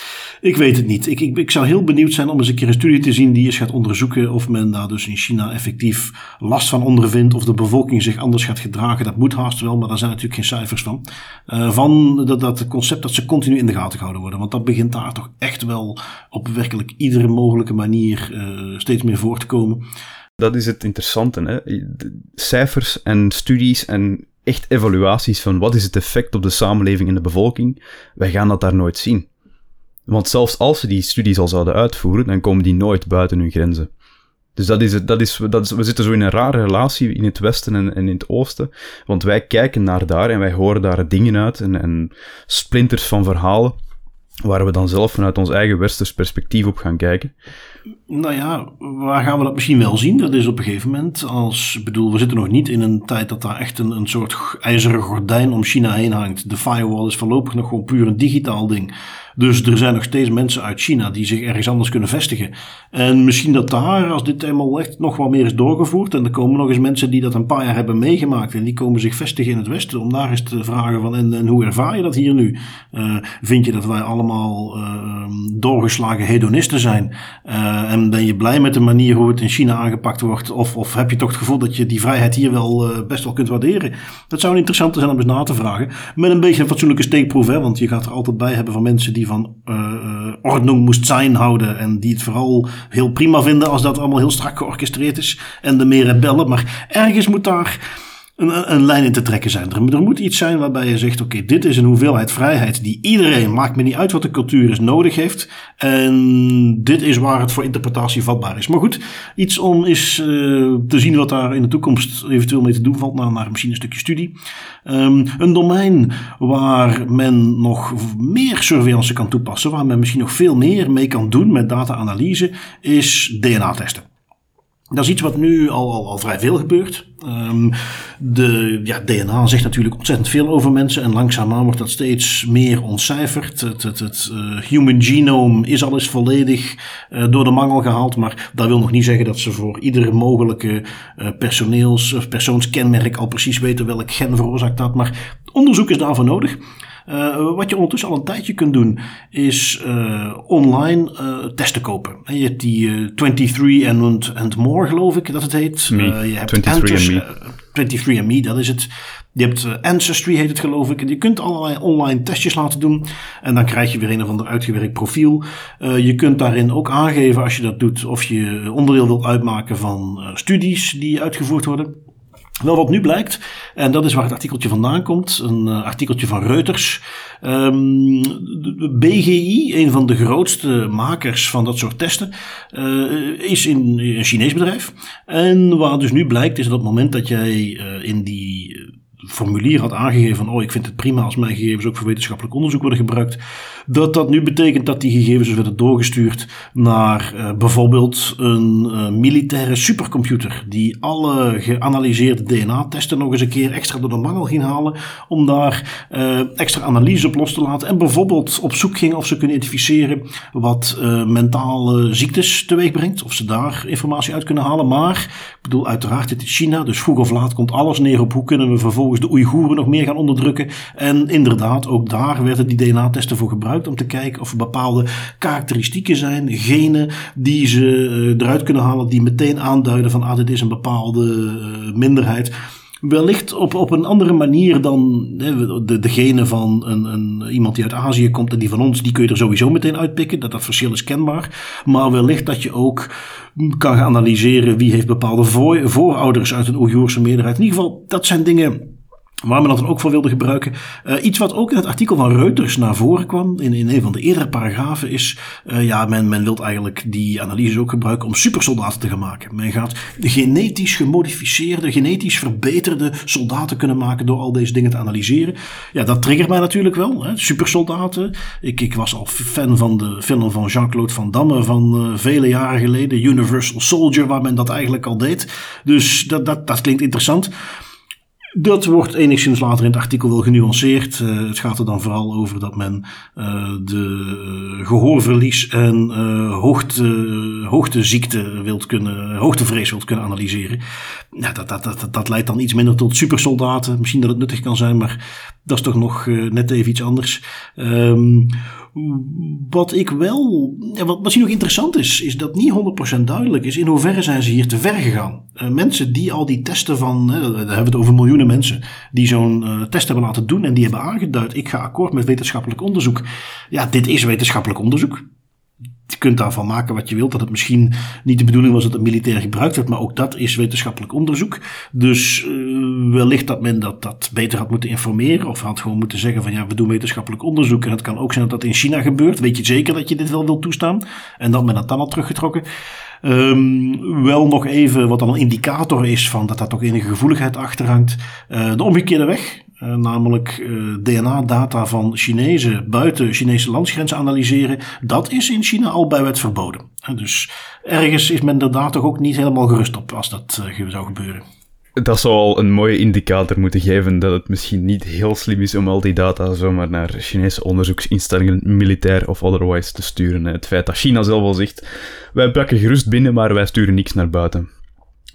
Speaker 1: ik weet het niet. Ik, ik, ik zou heel benieuwd zijn om eens een keer een studie te zien die eens gaat onderzoeken of men daar dus in China effectief last van ondervindt. Of de bevolking zich anders gaat gedragen. Dat moet haast wel, maar daar zijn natuurlijk geen cijfers van. Uh, van dat, dat concept dat ze continu in de gaten gehouden worden. Want dat begint daar toch echt wel op werkelijk iedere mogelijke manier steeds meer voor te komen.
Speaker 2: Dat is het interessante. Hè? Cijfers en studies en echt evaluaties van wat is het effect op de samenleving en de bevolking, wij gaan dat daar nooit zien. Want zelfs als ze die studies al zouden uitvoeren, dan komen die nooit buiten hun grenzen. Dus dat is, het, dat is, we zitten zo in een rare relatie in het westen en, en in het oosten. Want wij kijken naar daar en wij horen daar dingen uit en, en splinters van verhalen waar we dan zelf vanuit ons eigen westers perspectief op gaan kijken.
Speaker 1: Nou ja, waar gaan we dat misschien wel zien? Dat is op een gegeven moment als, bedoel, we zitten nog niet in een tijd dat daar echt een, een soort ijzeren gordijn om China heen hangt. De firewall is voorlopig nog gewoon puur een digitaal ding. Dus er zijn nog steeds mensen uit China die zich ergens anders kunnen vestigen. En misschien dat daar, als dit eenmaal echt nog wat meer is doorgevoerd, en er komen nog eens mensen die dat een paar jaar hebben meegemaakt, en die komen zich vestigen in het Westen, om daar eens te vragen van, en, hoe ervaar je dat hier nu? Uh, vind je dat wij allemaal uh, doorgeslagen hedonisten zijn? Uh, en ben je blij met de manier hoe het in China aangepakt wordt? Of, of heb je toch het gevoel dat je die vrijheid hier wel best wel kunt waarderen? Dat zou interessant zijn om eens na te vragen. Met een beetje een fatsoenlijke steekproef, hè, want je gaat er altijd bij hebben van mensen die van uh, ordnung moest zijn houden. En die het vooral heel prima vinden als dat allemaal heel strak georchestreerd is. En de meer rebellen. Maar ergens moet daar een, lijn in te trekken zijn. Er, er moet iets zijn waarbij je zegt: oké, dit is een hoeveelheid vrijheid die iedereen, maakt me niet uit wat de cultuur is, nodig heeft. En dit is waar het voor interpretatie vatbaar is. Maar goed, iets om eens uh, te zien wat daar in de toekomst eventueel mee te doen valt, naar, misschien een stukje studie. Um, een domein waar men nog meer surveillance kan toepassen, waar men misschien nog veel meer mee kan doen met data-analyse, is DNA-testen. Dat is iets wat nu al, al, al vrij veel gebeurt. Um, de, ja, DNA zegt natuurlijk ontzettend veel over mensen en langzaamaan wordt dat steeds meer ontcijferd. Het, het, het uh, human genome is al eens volledig uh, door de mangel gehaald, maar dat wil nog niet zeggen dat ze voor iedere mogelijke uh, personeels- of persoonskenmerk al precies weten welk gen veroorzaakt dat. Maar onderzoek is daarvoor nodig. Uh, wat je ondertussen al een tijdje kunt doen, is uh, online uh, testen kopen. En je hebt die 23 and, and More, geloof ik dat het heet.
Speaker 2: Me. je hebt 23
Speaker 1: and Me, dat is het. Je hebt Ancestry, heet het geloof ik. En je kunt allerlei online testjes laten doen. En dan krijg je weer een of ander uitgewerkt profiel. je kunt daarin ook aangeven, als je dat doet, of je onderdeel wilt uitmaken van studies die uitgevoerd worden. Wel, wat nu blijkt, en dat is waar het artikeltje vandaan komt, een uh, artikeltje van Reuters. Um, de BGI, een van de grootste makers van dat soort testen, uh, is in een Chinees bedrijf. En waar dus nu blijkt, is dat op het moment dat jij uh, in die formulier had aangegeven van, oh, ik vind het prima als mijn gegevens ook voor wetenschappelijk onderzoek worden gebruikt, dat dat nu betekent dat die gegevens werden doorgestuurd naar uh, bijvoorbeeld een uh, militaire supercomputer, die alle geanalyseerde DNA-testen nog eens een keer extra door de mangel ging halen, om daar uh, extra analyse op los te laten en bijvoorbeeld op zoek ging of ze kunnen identificeren wat mentale ziektes teweeg brengt, of ze daar informatie uit kunnen halen. Maar, ik bedoel, uiteraard, dit is China, dus vroeg of laat komt alles neer op hoe kunnen we vervolgens de Oeigoeren nog meer gaan onderdrukken. En inderdaad, ook daar werden die DNA-testen voor gebruikt om te kijken of er bepaalde karakteristieken zijn, genen, die ze uh, eruit kunnen halen, die meteen aanduiden van ah, dit is een bepaalde uh, minderheid. Wellicht op, op een andere manier dan hè, de, degene van een, een, iemand die uit Azië komt en die van ons, die kun je er sowieso meteen uitpikken. Dat dat verschil is kenbaar. Maar wellicht dat je ook kan gaan analyseren wie heeft bepaalde voor, voorouders uit een Oeigoerse meerderheid. In ieder geval, dat zijn dingen Waar men dat dan ook voor wilde gebruiken. Uh, iets wat ook in het artikel van Reuters naar voren kwam, in, in een van de eerdere paragrafen, is: uh, ja, men, men wil eigenlijk die analyse ook gebruiken om supersoldaten te gaan maken. Men gaat genetisch gemodificeerde, genetisch verbeterde soldaten kunnen maken door al deze dingen te analyseren. Ja, dat triggert mij natuurlijk wel. Hè? Supersoldaten. Ik, ik was al fan van de film van Jean-Claude Van Damme van uh, vele jaren geleden, Universal Soldier, waar men dat eigenlijk al deed. Dus dat, dat, dat klinkt interessant. Dat wordt enigszins later in het artikel wel genuanceerd. Uh, het gaat er dan vooral over dat men uh, de gehoorverlies en hoogte, hoogteziekte wilt kunnen, hoogtevrees wilt kunnen analyseren. Dat, dat, dat, dat leidt dan iets minder tot supersoldaten. Misschien dat het nuttig kan zijn, maar dat is toch nog net even iets anders. Um, wat ik wel, wat misschien nog interessant is, is dat niet 100% duidelijk is in hoeverre zijn ze hier te ver gegaan. Uh, mensen die al die testen van, daar hebben we het over miljoenen mensen, die zo'n uh, test hebben laten doen en die hebben aangeduid, ik ga akkoord met wetenschappelijk onderzoek. Ja, dit is wetenschappelijk onderzoek je kunt daarvan maken wat je wilt. Dat het misschien niet de bedoeling was dat het militair gebruikt werd. Maar ook dat is wetenschappelijk onderzoek. Dus uh, wellicht dat men dat, dat beter had moeten informeren. Of had gewoon moeten zeggen van ja, we doen wetenschappelijk onderzoek. En het kan ook zijn dat dat in China gebeurt. Weet je zeker dat je dit wel wilt toestaan? En dat men dat dan had teruggetrokken. Um, wel nog even wat dan een indicator is van dat daar toch enige gevoeligheid achter hangt. Uh, de omgekeerde weg, uh, namelijk uh, DNA-data van Chinezen buiten Chinese landsgrenzen analyseren. Dat is in China al bij wet verboden. dus ergens is men er toch ook niet helemaal gerust op als dat zou gebeuren
Speaker 2: dat zou al een mooie indicator moeten geven dat het misschien niet heel slim is om al die data zomaar naar Chinese onderzoeksinstellingen, militair of otherwise, te sturen. Het feit dat China zelf al zegt, wij pakken gerust binnen, maar wij sturen niks naar buiten.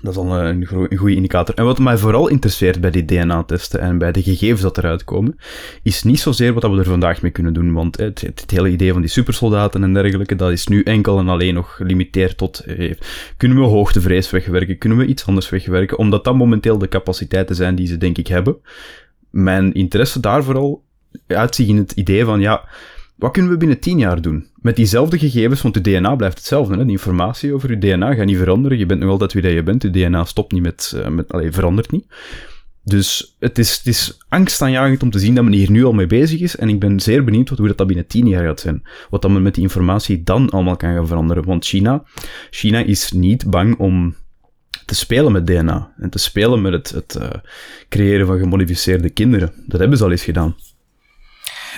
Speaker 2: Dat is al een, een goede indicator. En wat mij vooral interesseert bij die DNA-testen en bij de gegevens dat eruit komen, is niet zozeer wat we er vandaag mee kunnen doen. Want het, het, hele idee van die supersoldaten en dergelijke, dat is nu enkel en alleen nog gelimiteerd tot, eh, kunnen we hoogtevrees wegwerken, kunnen we iets anders wegwerken, omdat dat momenteel de capaciteiten zijn die ze denk ik hebben. Mijn interesse daar vooral uitziet in het idee van, ja, wat kunnen we binnen 10 jaar doen? Met diezelfde gegevens, want je DNA blijft hetzelfde. Hè? De informatie over je DNA gaat niet veranderen. Je bent nog altijd wie dat je bent. Je DNA stopt niet met... Uh, met allee, verandert niet. Dus het is, het is angstaanjagend om te zien dat men hier nu al mee bezig is. En ik ben zeer benieuwd wat, hoe dat, dat binnen 10 jaar gaat zijn. Wat dan met die informatie dan allemaal kan gaan veranderen. Want China, China is niet bang om te spelen met DNA. En te spelen met het, het uh, creëren van gemodificeerde kinderen. Dat hebben ze al eens gedaan.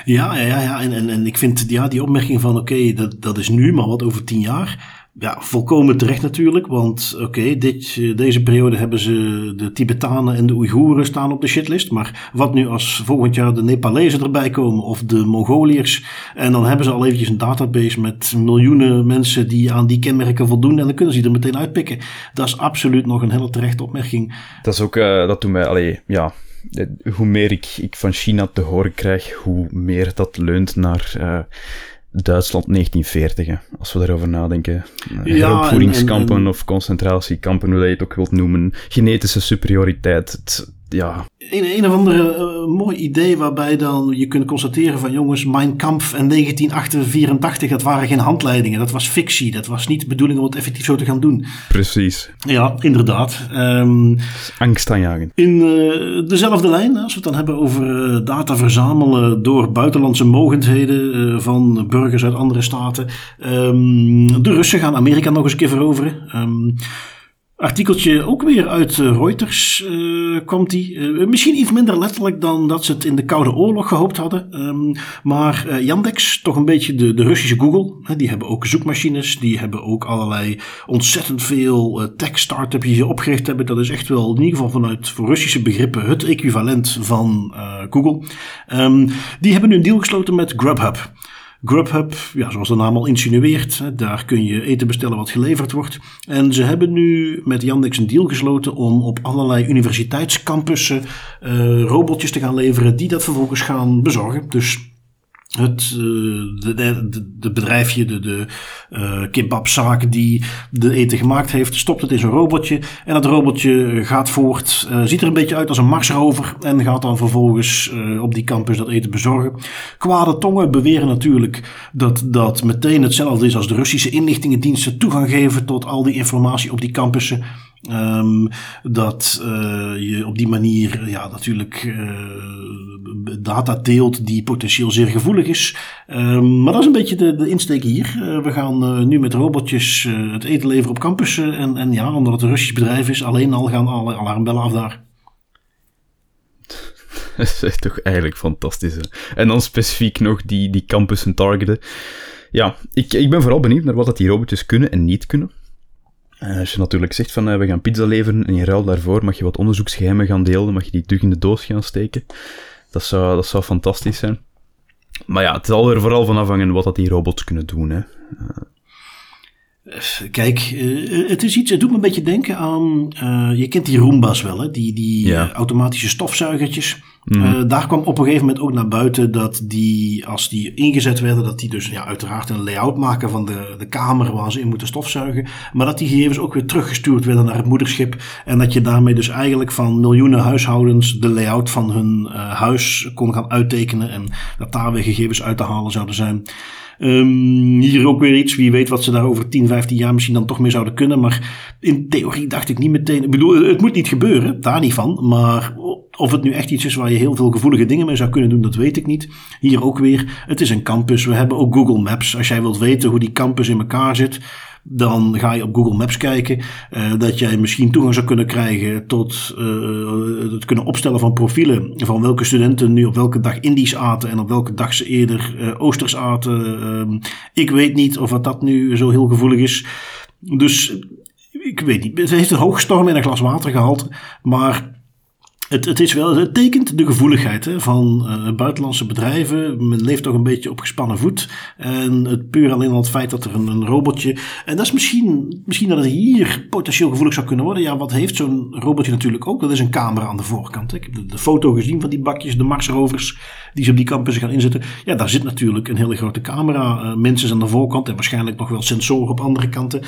Speaker 1: Ja, ja, ja. En, en, en ik vind ja, die opmerking van oké, dat, dat is nu, maar wat over tien jaar? Ja, volkomen terecht natuurlijk, want oké, dit deze periode hebben ze de Tibetanen en de Oeigoeren staan op de shitlist. Maar wat nu als volgend jaar de Nepalezen erbij komen of de Mongoliërs en dan hebben ze al eventjes een database met miljoenen mensen die aan die kenmerken voldoen en dan kunnen ze die er meteen uitpikken. Dat is absoluut nog een hele terechte opmerking.
Speaker 2: Dat is ook, uh, dat doet mij, allee, ja, hoe meer ik, ik van China te horen krijg, hoe meer dat leunt naar uh, Duitsland 1940. Als we daarover nadenken. Uh, ja, opvoedingskampen of concentratiekampen, hoe je het ook wilt noemen. Genetische superioriteit. Het, ja.
Speaker 1: Een, een of andere uh, mooi idee waarbij dan je kunt constateren van jongens, Mein Kampf en 1984, dat waren geen handleidingen, dat was fictie, dat was niet de bedoeling om het effectief zo te gaan doen.
Speaker 2: Precies.
Speaker 1: Ja, inderdaad. Um,
Speaker 2: Angstaanjagend.
Speaker 1: In uh, dezelfde lijn, als we het dan hebben over uh, data verzamelen door buitenlandse mogendheden van burgers uit andere staten. Um, de Russen gaan Amerika nog eens een keer veroveren. Um, artikeltje ook weer uit eh, Reuters uh, kwam die. Uh, misschien iets minder letterlijk dan dat ze het in de Koude Oorlog gehoopt hadden. Um, maar uh, Yandex, toch een beetje de, de Russische Google. Hè, die hebben ook zoekmachines. Die hebben ook allerlei ontzettend veel tech-startups die ze opgericht hebben. Dat is echt wel in ieder geval vanuit voor Russische begrippen het equivalent van Google. Um, die hebben nu een deal gesloten met Grubhub. Grubhub, ja, zoals de naam al insinueert, daar kun je eten bestellen wat geleverd wordt. En ze hebben nu met Yandex een deal gesloten om op allerlei universiteitscampussen uh, robotjes te gaan leveren die dat vervolgens gaan bezorgen. Dus het uh, de, de, de, bedrijfje, de, de uh, die de eten gemaakt heeft, stopt het in zo'n robotje. En dat robotje gaat voort, uh, ziet er een beetje uit als een marsrover en gaat dan vervolgens op die campus dat eten bezorgen. Kwade tongen beweren natuurlijk dat dat meteen hetzelfde is als de Russische inlichtingendiensten toegang geven tot al die informatie op die campussen. Um, dat uh, je op die manier ja, natuurlijk uh, data deelt die potentieel zeer gevoelig is. Um, maar dat is een beetje de, de insteek hier. Uh, we gaan nu met robotjes het eten leveren op campussen. En, en ja, omdat het een Russisch bedrijf is, alleen al gaan alle alarmbellen af daar.
Speaker 2: Dat is toch eigenlijk fantastisch. Hè? En dan specifiek nog die, die campussen targeten. Ja, ik, ik ben vooral benieuwd naar wat dat die robotjes kunnen en niet kunnen. Uh, als je natuurlijk zegt van uh, we gaan pizza leveren en in ruil daarvoor mag je wat onderzoeksgeheimen gaan delen, mag je die terug in de doos gaan steken. Dat zou, dat zou fantastisch zijn. Maar ja, het zal er vooral van afhangen wat dat die robots kunnen doen. Hè. Uh.
Speaker 1: Kijk, het is iets, het doet me een beetje denken aan, je kent die Roombas wel, hè? die, die ja. automatische stofzuigertjes. Mm. Uh, daar kwam op een gegeven moment ook naar buiten dat die, als die ingezet werden, dat die dus ja, uiteraard een layout maken van de, de kamer waar ze in moeten stofzuigen. Maar dat die gegevens ook weer teruggestuurd werden naar het moederschip. En dat je daarmee dus eigenlijk van miljoenen huishoudens de layout van hun uh, huis kon gaan uittekenen. En dat daar weer gegevens uit te halen zouden zijn. Um, hier ook weer iets. Wie weet wat ze daar over 10, 15 jaar misschien dan toch mee zouden kunnen. Maar in theorie dacht ik niet meteen. Ik bedoel, het moet niet gebeuren. Daar niet van. Maar of het nu echt iets is waar je heel veel gevoelige dingen mee zou kunnen doen, dat weet ik niet. Hier ook weer. Het is een campus. We hebben ook Google Maps. Als jij wilt weten hoe die campus in elkaar zit Dan ga je op Google Maps kijken dat jij misschien toegang zou kunnen krijgen tot het kunnen opstellen van profielen van welke studenten nu op welke dag Indisch aten en op welke dag ze eerder Oosters aten. Ehm, ik weet niet of dat nu zo heel gevoelig is. Dus ik weet niet. Ze heeft een hoogstorm in een glas water gehaald. Maar het, het, is wel, het tekent de gevoeligheid hè, van uh, buitenlandse bedrijven. Men leeft toch een beetje op gespannen voet. En het puur alleen al het feit dat er een, robotje. En dat is misschien, misschien dat het hier potentieel gevoelig zou kunnen worden. Ja, wat heeft zo'n robotje natuurlijk ook? Dat is een camera aan de voorkant. Hè. Ik heb de, foto gezien van die bakjes, de Mars-rovers die ze op die campus gaan inzetten. Ja, daar zit natuurlijk een hele grote camera. Uh, mensen aan de voorkant en waarschijnlijk nog wel sensoren op andere kanten.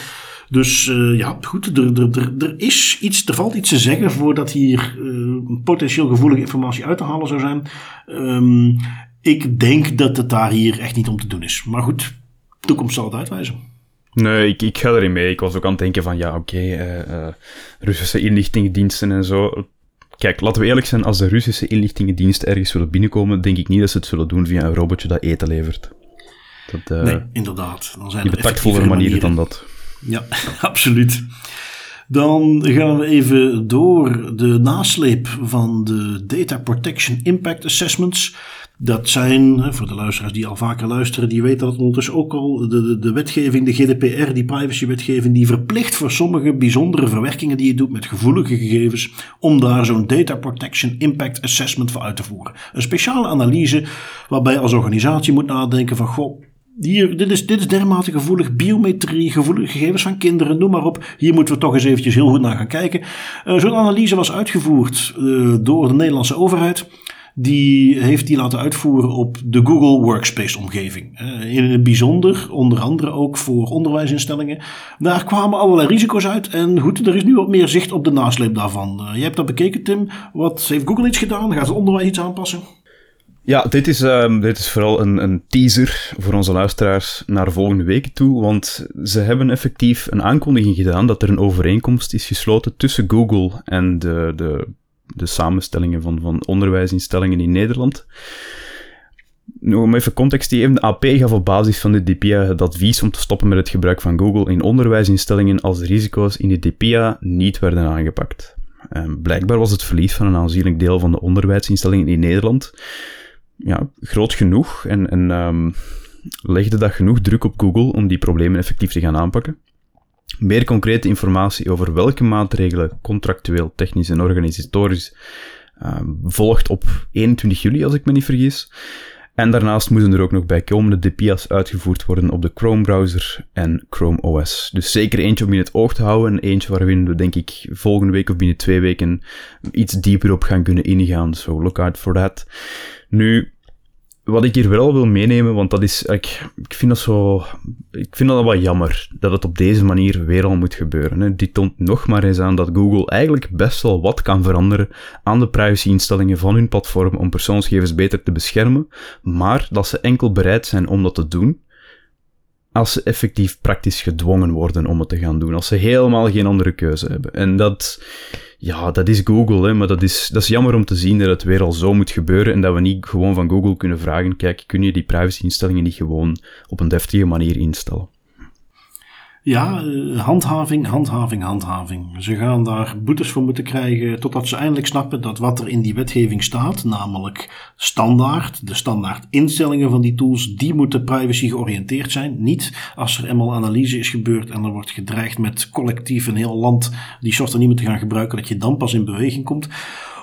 Speaker 1: Dus uh, ja, goed, er, er, er, er, is iets, er valt iets te zeggen voordat hier uh, potentieel gevoelige informatie uit te halen zou zijn. Um, ik denk dat het daar hier echt niet om te doen is. Maar goed, de toekomst zal het uitwijzen.
Speaker 2: Nee, ik, ik ga erin mee. Ik was ook aan het denken van, ja, oké, okay, uh, Russische inlichtingendiensten en zo. Kijk, laten we eerlijk zijn, als de Russische inlichtingendiensten ergens zullen binnenkomen, denk ik niet dat ze het zullen doen via een robotje dat eten levert.
Speaker 1: Dat, nee, inderdaad.
Speaker 2: Dan zijn er manieren dan dat.
Speaker 1: Ja, absoluut. Dan gaan we even door de nasleep van de Data Protection Impact Assessments. Dat zijn, voor de luisteraars die al vaker luisteren, die weten dat ondertussen ook al de, de, wetgeving, de GDPR, die privacywetgeving, die verplicht voor sommige bijzondere verwerkingen die je doet met gevoelige gegevens, om daar zo'n Data Protection Impact Assessment voor uit te voeren. Een speciale analyse waarbij je als organisatie moet nadenken van, goh, dit, is, dit is dermate gevoelig. Biometrie, gevoelige gegevens van kinderen, noem maar op. Hier moeten we toch eens eventjes heel goed naar gaan kijken. Uh, Zo'n analyse was uitgevoerd uh, door de Nederlandse overheid. Die heeft die laten uitvoeren op de Google Workspace omgeving. Uh, in het bijzonder, onder andere ook voor onderwijsinstellingen. Daar kwamen allerlei risico's uit. En goed, er is nu wat meer zicht op de nasleep daarvan. je hebt dat bekeken, Tim. Wat heeft Google iets gedaan? Gaat het onderwijs iets aanpassen?
Speaker 2: Ja, dit is, um, dit is vooral een, een teaser voor onze luisteraars naar volgende week toe, want ze hebben effectief een aankondiging gedaan dat er een overeenkomst is gesloten tussen Google en de, de, de samenstellingen van, van onderwijsinstellingen in Nederland. Nu, om even context te geven, de AP gaf op basis van de DPIA het advies om te stoppen met het gebruik van Google in onderwijsinstellingen als de risico's in de DPIA niet werden aangepakt. Um, blijkbaar was het verlies van een aanzienlijk deel van de onderwijsinstellingen in Nederland ja, groot genoeg en, en um, legde dat genoeg druk op Google om die problemen effectief te gaan aanpakken. Meer concrete informatie over welke maatregelen contractueel, technisch en organisatorisch um, volgt op 21 juli, als ik me niet vergis. En daarnaast moeten er ook nog bijkomende DPIA's uitgevoerd worden op de Chrome-browser en Chrome OS. Dus zeker eentje om in het oog te houden en eentje waarin we denk ik volgende week of binnen twee weken iets dieper op gaan kunnen ingaan. So look out for that. Nu, wat ik hier wel wil meenemen, want dat is, ik, ik vind dat zo, ik vind dat wel jammer dat het op deze manier weer al moet gebeuren. Hè. Dit toont nog maar eens aan dat Google eigenlijk best wel wat kan veranderen aan de privacyinstellingen van hun platform om persoonsgegevens beter te beschermen, maar dat ze enkel bereid zijn om dat te doen als ze effectief praktisch gedwongen worden om het te gaan doen. Als ze helemaal geen andere keuze hebben. En dat, ja, dat is Google, hè, maar dat is, dat is jammer om te zien dat het weer al zo moet gebeuren en dat we niet gewoon van Google kunnen vragen, kijk, kun je die privacyinstellingen niet gewoon op een deftige manier instellen?
Speaker 1: Ja, eh, handhaving, handhaving, handhaving. Ze gaan daar boetes voor moeten krijgen totdat ze eindelijk snappen dat wat er in die wetgeving staat, namelijk standaard, de standaard instellingen van die tools, die moeten privacy georiënteerd zijn. Niet als er eenmaal analyse is gebeurd en er wordt gedreigd met collectief een heel land die software niet meer te gaan gebruiken, dat je dan pas in beweging komt.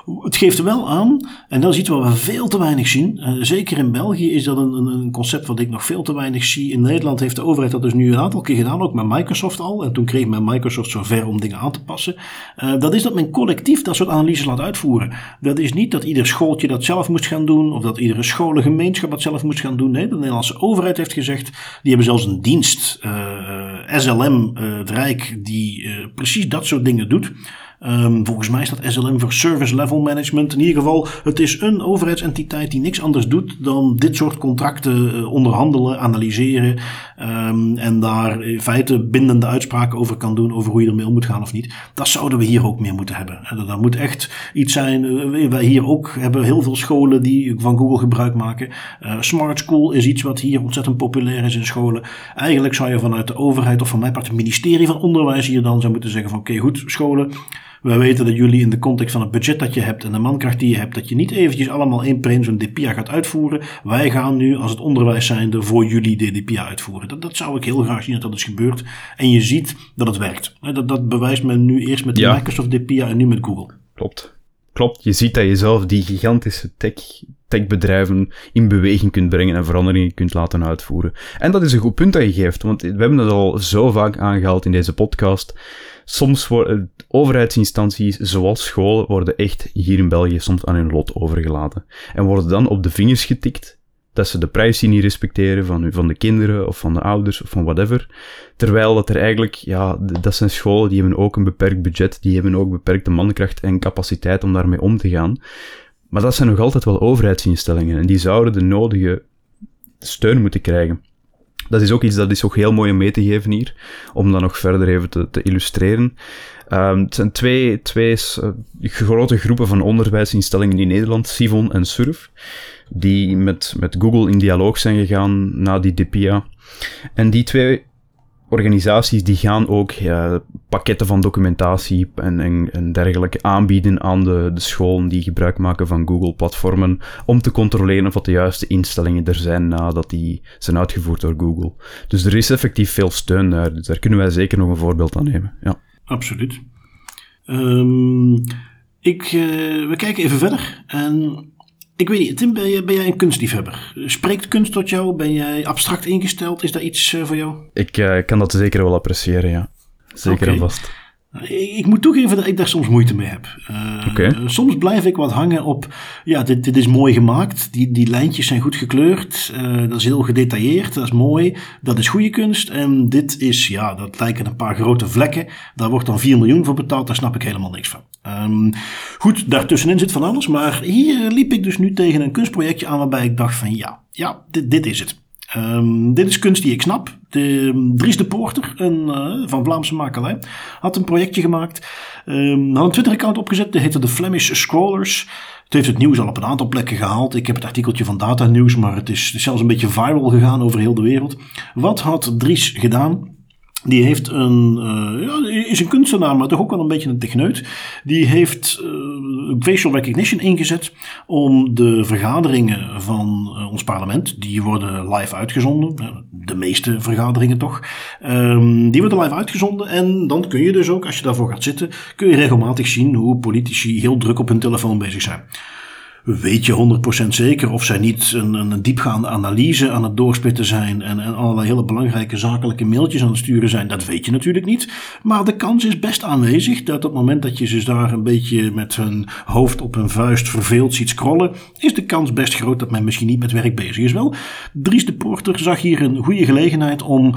Speaker 1: Het geeft wel aan, en dat is iets wat we veel te weinig zien. Uh, zeker in België is dat een, een, concept wat ik nog veel te weinig zie. In Nederland heeft de overheid dat dus nu een aantal keer gedaan, ook met Microsoft al. En toen kreeg men Microsoft zover om dingen aan te passen. Uh, dat is dat men collectief dat soort analyses laat uitvoeren. Dat is niet dat ieder schooltje dat zelf moest gaan doen, of dat iedere scholengemeenschap dat zelf moest gaan doen. Nee, de Nederlandse overheid heeft gezegd, die hebben zelfs een dienst, uh, SLM, het Rijk, die precies dat soort dingen doet. Um, volgens mij staat SLM voor Service Level Management. In ieder geval, het is een overheidsentiteit die niks anders doet dan dit soort contracten uh, onderhandelen, analyseren um, en daar in feite bindende uitspraken over kan doen over hoe je ermee om moet gaan of niet. Dat zouden we hier ook meer moeten hebben. Dat, dat moet echt iets zijn. Uh, wij hier ook hebben heel veel scholen die van Google gebruik maken. Smart School is iets wat hier ontzettend populair is in scholen. Eigenlijk zou je vanuit de overheid of van mijn part het ministerie van Onderwijs hier dan zou moeten zeggen van oké goed scholen wij weten dat jullie in de context van het budget dat je hebt en de mankracht die je hebt, dat je niet eventjes allemaal één per één zo'n DPA gaat uitvoeren. Wij gaan nu als het onderwijs zijnde voor jullie de DPA uitvoeren. Dat, dat zou ik heel graag zien dat dat is gebeurd. En je ziet dat het werkt. Dat, dat bewijst men nu eerst met ja. Microsoft DPA en nu met Google.
Speaker 2: Klopt. Klopt, je ziet dat je zelf die gigantische tech, techbedrijven in beweging kunt brengen en veranderingen kunt laten uitvoeren. En dat is een goed punt dat je geeft, want we hebben het al zo vaak aangehaald in deze podcast. Soms worden overheidsinstanties, zoals scholen, worden echt hier in België soms aan hun lot overgelaten. En worden dan op de vingers getikt dat ze de privacy niet respecteren van, van de kinderen of van de ouders of van whatever. Terwijl dat er eigenlijk, ja, dat zijn scholen die hebben ook een beperkt budget, die hebben ook beperkte mankracht en capaciteit om daarmee om te gaan. Maar dat zijn nog altijd wel overheidsinstellingen en die zouden de nodige steun moeten krijgen. Dat is ook iets dat is ook heel mooi om mee te geven hier, om dat nog verder even te, te illustreren. Um, het zijn twee, twee uh, grote groepen van onderwijsinstellingen in Nederland, Sivon en Surf, die met, met Google in dialoog zijn gegaan na die DPIA. En die twee organisaties die gaan ook pakketten van documentatie en, en, en, dergelijke aanbieden aan de, de scholen die gebruik maken van Google-platformen om te controleren of de juiste instellingen er zijn nadat die zijn uitgevoerd door Google. Dus er is effectief veel steun daar, dus daar kunnen wij zeker nog een voorbeeld aan nemen. Ja.
Speaker 1: Absoluut. Um, ik, uh, we kijken even verder en ik weet niet, Tim, ben jij, ben jij een kunstliefhebber? Spreekt kunst tot jou? Ben jij abstract ingesteld? Is dat iets uh, voor jou?
Speaker 2: Ik uh, kan dat zeker wel appreciëren, ja. Zeker okay. en vast.
Speaker 1: Ik moet toegeven dat ik daar soms moeite mee heb. Uh, okay. Soms blijf ik wat hangen op, ja, dit, dit is mooi gemaakt. Die, die lijntjes zijn goed gekleurd. Uh, dat is heel gedetailleerd. Dat is mooi. Dat is goede kunst. En dit is, ja, dat lijken een paar grote vlekken. Daar wordt dan 4 miljoen voor betaald. Daar snap ik helemaal niks van. Um, goed, daartussenin zit van alles. Maar hier liep ik dus nu tegen een kunstprojectje aan waarbij ik dacht van, ja, ja, dit, dit is het. Um, dit is kunst die ik snap. De, Dries de Poorter een, uh, van Vlaamse makelij had een projectje gemaakt. Um, had een Twitter-account opgezet. Dat heette de Flemish Scrollers. Het heeft het nieuws al op een aantal plekken gehaald. Ik heb het artikeltje van Data News, maar het is zelfs een beetje viral gegaan over heel de wereld. Wat had Dries gedaan? Die heeft een, uh, ja, is een kunstenaar, maar toch ook wel een beetje een techneut. Die heeft uh, facial recognition ingezet om de vergaderingen van uh, ons parlement, die worden live uitgezonden, de meeste vergaderingen toch, um, die worden live uitgezonden. En dan kun je dus ook, als je daarvoor gaat zitten, kun je regelmatig zien hoe politici heel druk op hun telefoon bezig zijn weet je 100% zeker of zij niet een, een diepgaande analyse aan het doorspitten zijn en, en allerlei hele belangrijke zakelijke mailtjes aan het sturen zijn. Dat weet je natuurlijk niet. Maar de kans is best aanwezig dat op het moment dat je ze daar een beetje met hun hoofd op hun vuist verveeld ziet scrollen, is de kans best groot dat men misschien niet met werk bezig is. Wel, Dries de Porter zag hier een goede gelegenheid om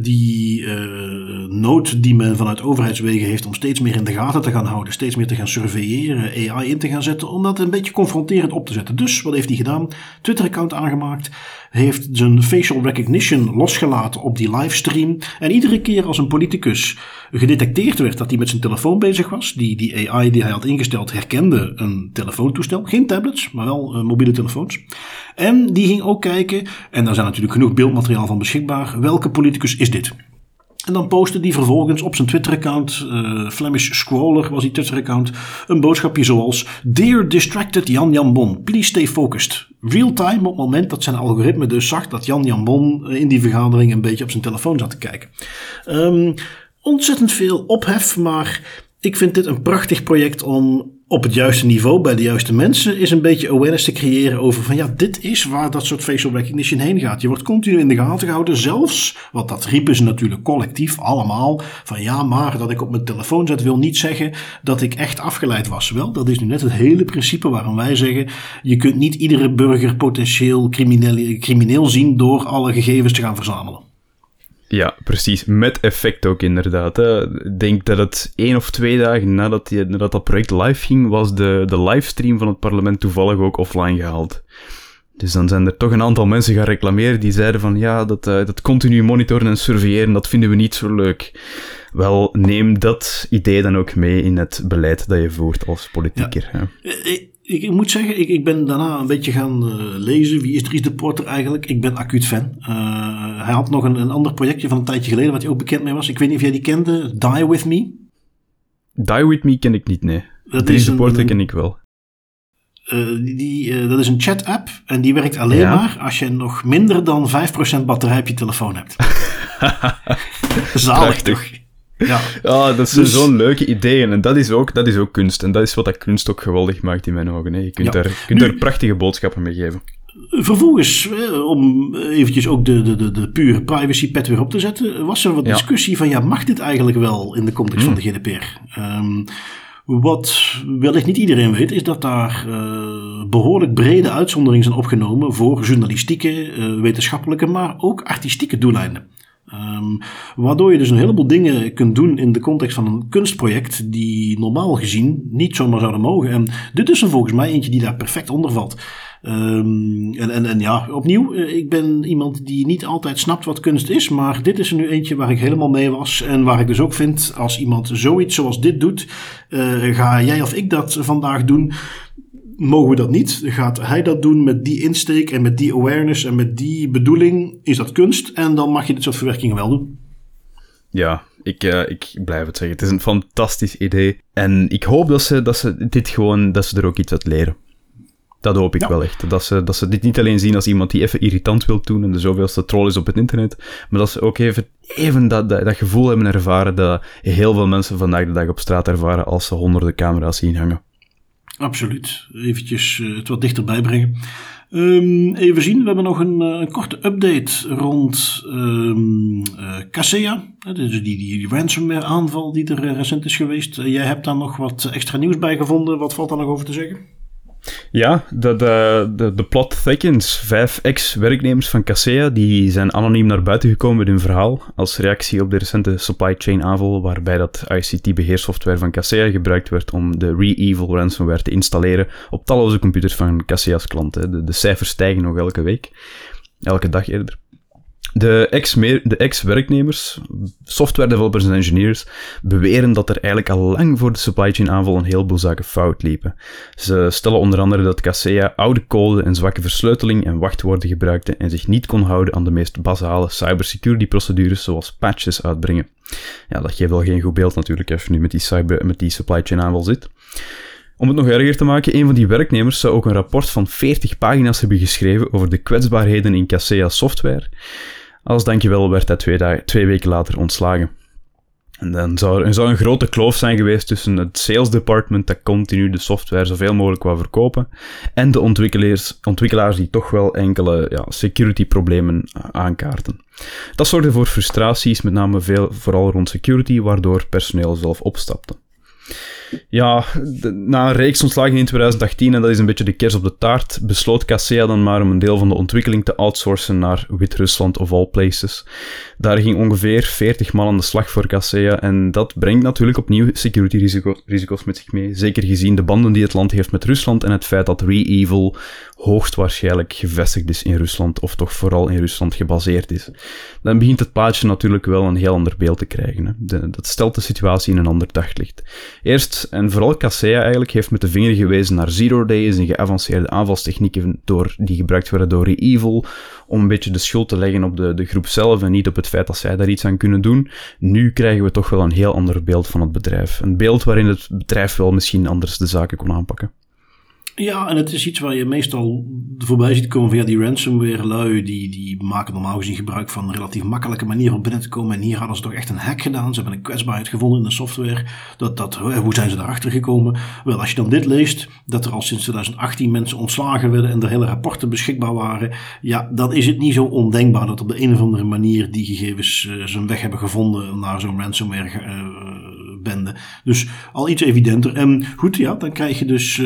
Speaker 1: die uh, nood die men vanuit overheidswegen heeft om steeds meer in de gaten te gaan houden, steeds meer te gaan surveilleren, AI in te gaan zetten, om dat een beetje confronterend op te zetten. Dus wat heeft hij gedaan? Twitter-account aangemaakt, heeft zijn facial recognition losgelaten op die livestream. En iedere keer als een politicus gedetecteerd werd dat hij met zijn telefoon bezig was, die, die AI die hij had ingesteld herkende een telefoontoestel. Geen tablets, maar wel uh, mobiele telefoons. En die ging ook kijken, en daar zijn natuurlijk genoeg beeldmateriaal van beschikbaar, welke politicus is dit? En dan postte die vervolgens op zijn Twitter-account, uh, Flemish Scroller was die Twitter-account, een boodschapje zoals Dear Distracted Jan Jan Bon, please stay focused. Real-time op het moment dat zijn algoritme dus zag dat Jan Jan Bon in die vergadering een beetje op zijn telefoon zat te kijken. Um, ontzettend veel ophef, maar ik vind dit een prachtig project om op het juiste niveau bij de juiste mensen is een beetje awareness te creëren over van ja, dit is waar dat soort facial recognition heen gaat. Je wordt continu in de gaten gehouden, zelfs, want dat riepen ze natuurlijk collectief allemaal, van ja, maar dat ik op mijn telefoon zet wil niet zeggen dat ik echt afgeleid was. Wel, dat is nu net het hele principe waarom wij zeggen, je kunt niet iedere burger potentieel crimineel, crimineel zien door alle gegevens te gaan verzamelen.
Speaker 2: Ja, precies. Met effect ook inderdaad. Hè. Ik denk dat het één of twee dagen nadat, die, nadat dat project live ging, was de, de livestream van het parlement toevallig ook offline gehaald. Dus dan zijn er toch een aantal mensen gaan reclameren die zeiden van ja, dat, uh, dat continu monitoren en surveilleren, dat vinden we niet zo leuk. Wel, neem dat idee dan ook mee in het beleid dat je voert als politieker. Ja.
Speaker 1: Ik, ik, moet zeggen, ik, ik ben daarna een beetje gaan uh, lezen. Wie is Dries de Porter eigenlijk? Ik ben acuut fan. Uh, hij had nog een, een ander projectje van een tijdje geleden, wat hij ook bekend mee was. Ik weet niet of jij die kende, Die With Me.
Speaker 2: Die With Me ken ik niet, nee. Dat Dries de Porter ken ik wel.
Speaker 1: Uh, die, dat is een chat-app en die werkt alleen ja. maar als je nog minder dan 5% batterij op je telefoon hebt. Zalig toch?
Speaker 2: Ja, ja dat zijn dus, zo'n leuke ideeën. En dat is, ook, dat is ook kunst. En dat is wat dat kunst ook geweldig maakt in mijn ogen. Hè. Je kunt, ja. daar, kunt nu, daar prachtige boodschappen mee geven.
Speaker 1: Vervolgens, om eventjes ook de, de, de, de pure privacy pet weer op te zetten, was er wat discussie van, ja, mag dit eigenlijk wel in de context hmm. van de GDPR? Um, wat wellicht niet iedereen weet, is dat daar uh, behoorlijk brede uitzonderingen zijn opgenomen voor journalistieke, uh, wetenschappelijke, maar ook artistieke doeleinden. Um, waardoor je dus een heleboel dingen kunt doen in de context van een kunstproject die normaal gezien niet zomaar zouden mogen. En dit is er volgens mij eentje die daar perfect onder valt. Um, en, en, en ja, opnieuw, eh, ik ben iemand die niet altijd snapt wat kunst is, maar dit is er nu eentje waar ik helemaal mee was. En waar ik dus ook vind, als iemand zoiets zoals dit doet, uh, ga jij of ik dat vandaag doen, mogen we dat niet. Gaat hij dat doen met die insteek en met die awareness en met die bedoeling, is dat kunst. En dan mag je dit soort verwerkingen wel doen.
Speaker 2: Ja, ik, uh, ik blijf het zeggen. Het is een fantastisch idee. En ik hoop dat ze, dat ze dit gewoon, dat ze er ook iets uit leren. Dat hoop ik ja. wel echt. Dat ze, dat ze dit niet alleen zien als iemand die even irritant wil doen en de zoveelste troll is op het internet, maar dat ze ook even, even dat, dat, dat gevoel hebben ervaren dat heel veel mensen vandaag de dag op straat ervaren als ze honderden camera's zien hangen.
Speaker 1: Dus Eventjes uh, het wat dichterbij brengen. Um, even zien, we hebben nog een, uh, een korte update rond um, uh. Dus die, die, die ransomware aanval die er recent is geweest. jij hebt daar nog wat extra nieuws bij gevonden. Wat valt daar nog over te zeggen?
Speaker 2: Ja, de, de, de, de plot thickens. Vijf ex-werknemers van Kaseya die zijn anoniem naar buiten gekomen met hun verhaal als reactie op de recente supply chain aanval waarbij dat ICT-beheersoftware van Kaseya gebruikt werd om de Re-Evil ransomware te installeren op talloze computers van Kaseya's klanten. De, de cijfers stijgen nog elke week, elke dag eerder. De ex-werknemers, software developers en engineers, beweren dat er eigenlijk al lang voor de supply chain aanval een heleboel zaken fout liepen. Ze stellen onder andere dat Kaseya oude code en zwakke versleuteling en wachtwoorden gebruikte en zich niet kon houden aan de meest basale cybersecurity procedures zoals patches uitbrengen. Ja, dat geeft wel geen goed beeld natuurlijk als je nu met die, cyber, met die supply chain aanval zit. Om het nog erger te maken, een van die werknemers zou ook een rapport van 40 pagina's hebben geschreven over de kwetsbaarheden in Kaseya software. Als dankjewel werd hij twee, dagen, twee weken later ontslagen. En dan zou er, een grote kloof zijn geweest tussen het sales department dat continu de software zoveel mogelijk wou verkopen en de ontwikkelaars, ontwikkelaars die toch wel enkele ja, security problemen aankaarten. Dat zorgde voor frustraties, met name veel, vooral rond security, waardoor personeel zelf opstapte. Ja, na een reeks ontslagen in 2018, en dat is een beetje de kers op de taart, besloot Kaseya dan maar om een deel van de ontwikkeling te outsourcen naar Wit-Rusland of all places. Daar ging ongeveer 40 man aan de slag voor Kaseya en dat brengt natuurlijk opnieuw security risico's met zich mee. Zeker gezien de banden die het land heeft met Rusland en het feit dat Re-Evil hoogstwaarschijnlijk gevestigd is in Rusland, of toch vooral in Rusland gebaseerd is. Dan begint het plaatje natuurlijk wel een heel ander beeld te krijgen. Hè. Dat stelt de situatie in een ander daglicht. Eerst en vooral Kaseya eigenlijk heeft met de vinger gewezen naar Zero Days en geavanceerde aanvalstechnieken door, die gebruikt werden door Re-Evil, om een beetje de schuld te leggen op de, de groep zelf en niet op het feit dat zij daar iets aan kunnen doen. Nu krijgen we toch wel een heel ander beeld van het bedrijf. Een beeld waarin het bedrijf wel misschien anders de zaken kon aanpakken.
Speaker 1: Ja, en het is iets waar je meestal voorbij ziet komen via die ransomware lui. Die, die maken normaal gezien gebruik van een relatief makkelijke manier om binnen te komen. En hier hadden ze toch echt een hack gedaan. Ze hebben een kwetsbaarheid gevonden in de software. Dat, dat, hoe zijn ze daarachter gekomen? Wel, als je dan dit leest, dat er al sinds 2018 mensen ontslagen werden en er hele rapporten beschikbaar waren. Ja, dan is het niet zo ondenkbaar dat op de een of andere manier die gegevens uh, zijn weg hebben gevonden naar zo'n ransomware uh, bende. Dus al iets evidenter. En goed, ja, dan krijg je dus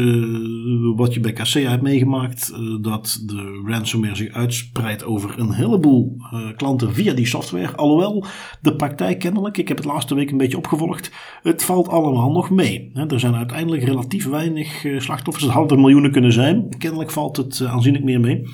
Speaker 1: wat je bij KC hebt meegemaakt, dat de ransomware zich uitspreidt over een heleboel klanten via die software. Alhoewel de praktijk kennelijk, ik heb het laatste week een beetje opgevolgd, het valt allemaal nog mee. Er zijn uiteindelijk relatief weinig slachtoffers. Het hadden er miljoenen kunnen zijn. Kennelijk valt het aanzienlijk meer mee.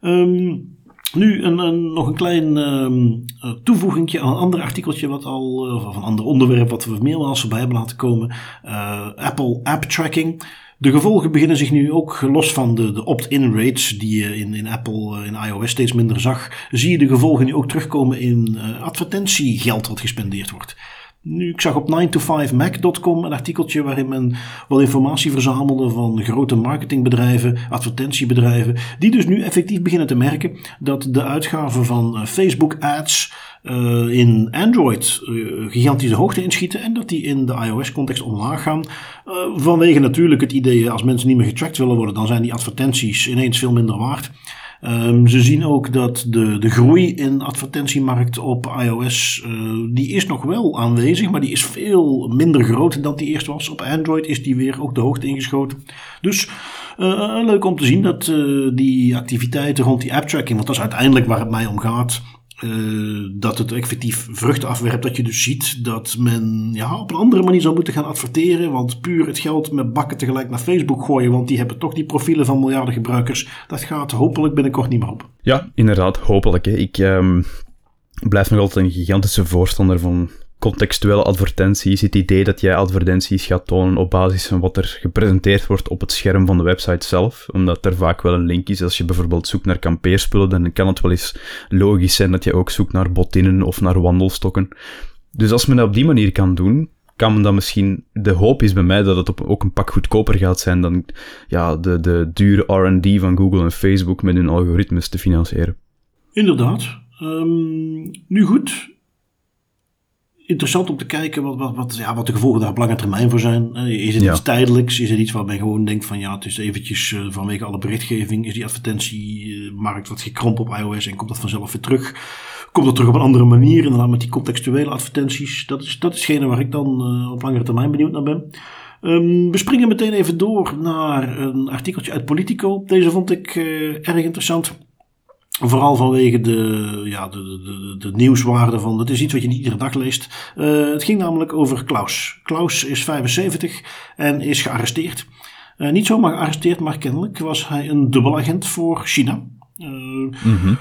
Speaker 1: Um, nu een, een, nog een klein um, toevoegingje aan een ander artikeltje, wat al, uh, of een ander onderwerp wat we meermaals voorbij hebben laten komen. Uh, Apple App Tracking. De gevolgen beginnen zich nu ook los van de, de opt-in rates die je in, in Apple, in iOS steeds minder zag. Zie je de gevolgen nu ook terugkomen in advertentiegeld wat gespendeerd wordt. Nu, ik zag op 9to5mac.com een artikeltje waarin men wat informatie verzamelde van grote marketingbedrijven, advertentiebedrijven, die dus nu effectief beginnen te merken dat de uitgaven van eh, Facebook ads uh, in Android uh, gigantische hoogte inschieten en dat die in de iOS-context omlaag gaan. Vanwege natuurlijk het idee, als mensen niet meer getracked willen worden, dan zijn die advertenties ineens veel minder waard. Um, ze zien ook dat de, de groei in advertentiemarkt op iOS, uh, die is nog wel aanwezig, maar die is veel minder groot dan die eerst was. Op Android is die weer ook de hoogte ingeschoten. Dus uh, leuk om te zien dat uh, die activiteiten rond die app tracking, want dat is uiteindelijk waar het mij om gaat, uh, dat het effectief vruchten afwerpt. Dat je dus ziet dat men ja, op een andere manier zou moeten gaan adverteren. Want puur het geld met bakken tegelijk naar Facebook gooien. Want die hebben toch die profielen van miljarden gebruikers. Dat gaat hopelijk binnenkort niet meer op.
Speaker 2: Ja, inderdaad, hopelijk. Hè. Ik um, blijf nog altijd een gigantische voorstander van contextuele advertenties, het idee dat jij advertenties gaat tonen op basis van wat er gepresenteerd wordt op het scherm van de website zelf, omdat er vaak wel een link is. Als je bijvoorbeeld zoekt naar kampeerspullen, dan kan het wel eens logisch zijn dat je ook zoekt naar botinnen of naar wandelstokken. Dus als men dat op die manier kan doen, kan men dan misschien... De hoop is bij mij dat het ook een pak goedkoper gaat zijn dan ja, de, de dure R&D van Google en Facebook met hun algoritmes te financieren.
Speaker 1: Inderdaad. Um, nu goed, interessant om te kijken wat, wat, wat, ja, wat de gevolgen daar op lange termijn voor zijn. Eh, is het iets tijdelijks? Is het iets waar men gewoon denkt van ja, het is eventjes uh, vanwege alle berichtgeving, is die advertentiemarkt wat gekrompen op iOS en komt dat vanzelf weer terug? Komt dat terug op een andere manier, inderdaad met die contextuele advertenties? Dat is, dat is hetgene waar ik dan uh, op langere termijn benieuwd naar ben. Um, we springen meteen even door naar een artikeltje uit Politico. Deze vond ik uh, erg interessant. Vooral vanwege de, ja, de, de, de, nieuwswaarde van. Het is iets wat je niet iedere dag leest. Uh, het ging namelijk over Klaus. Klaus is 75 en is gearresteerd. Uh, niet zomaar gearresteerd, maar kennelijk was hij een dubbelagent voor China. Uh, mm -hmm.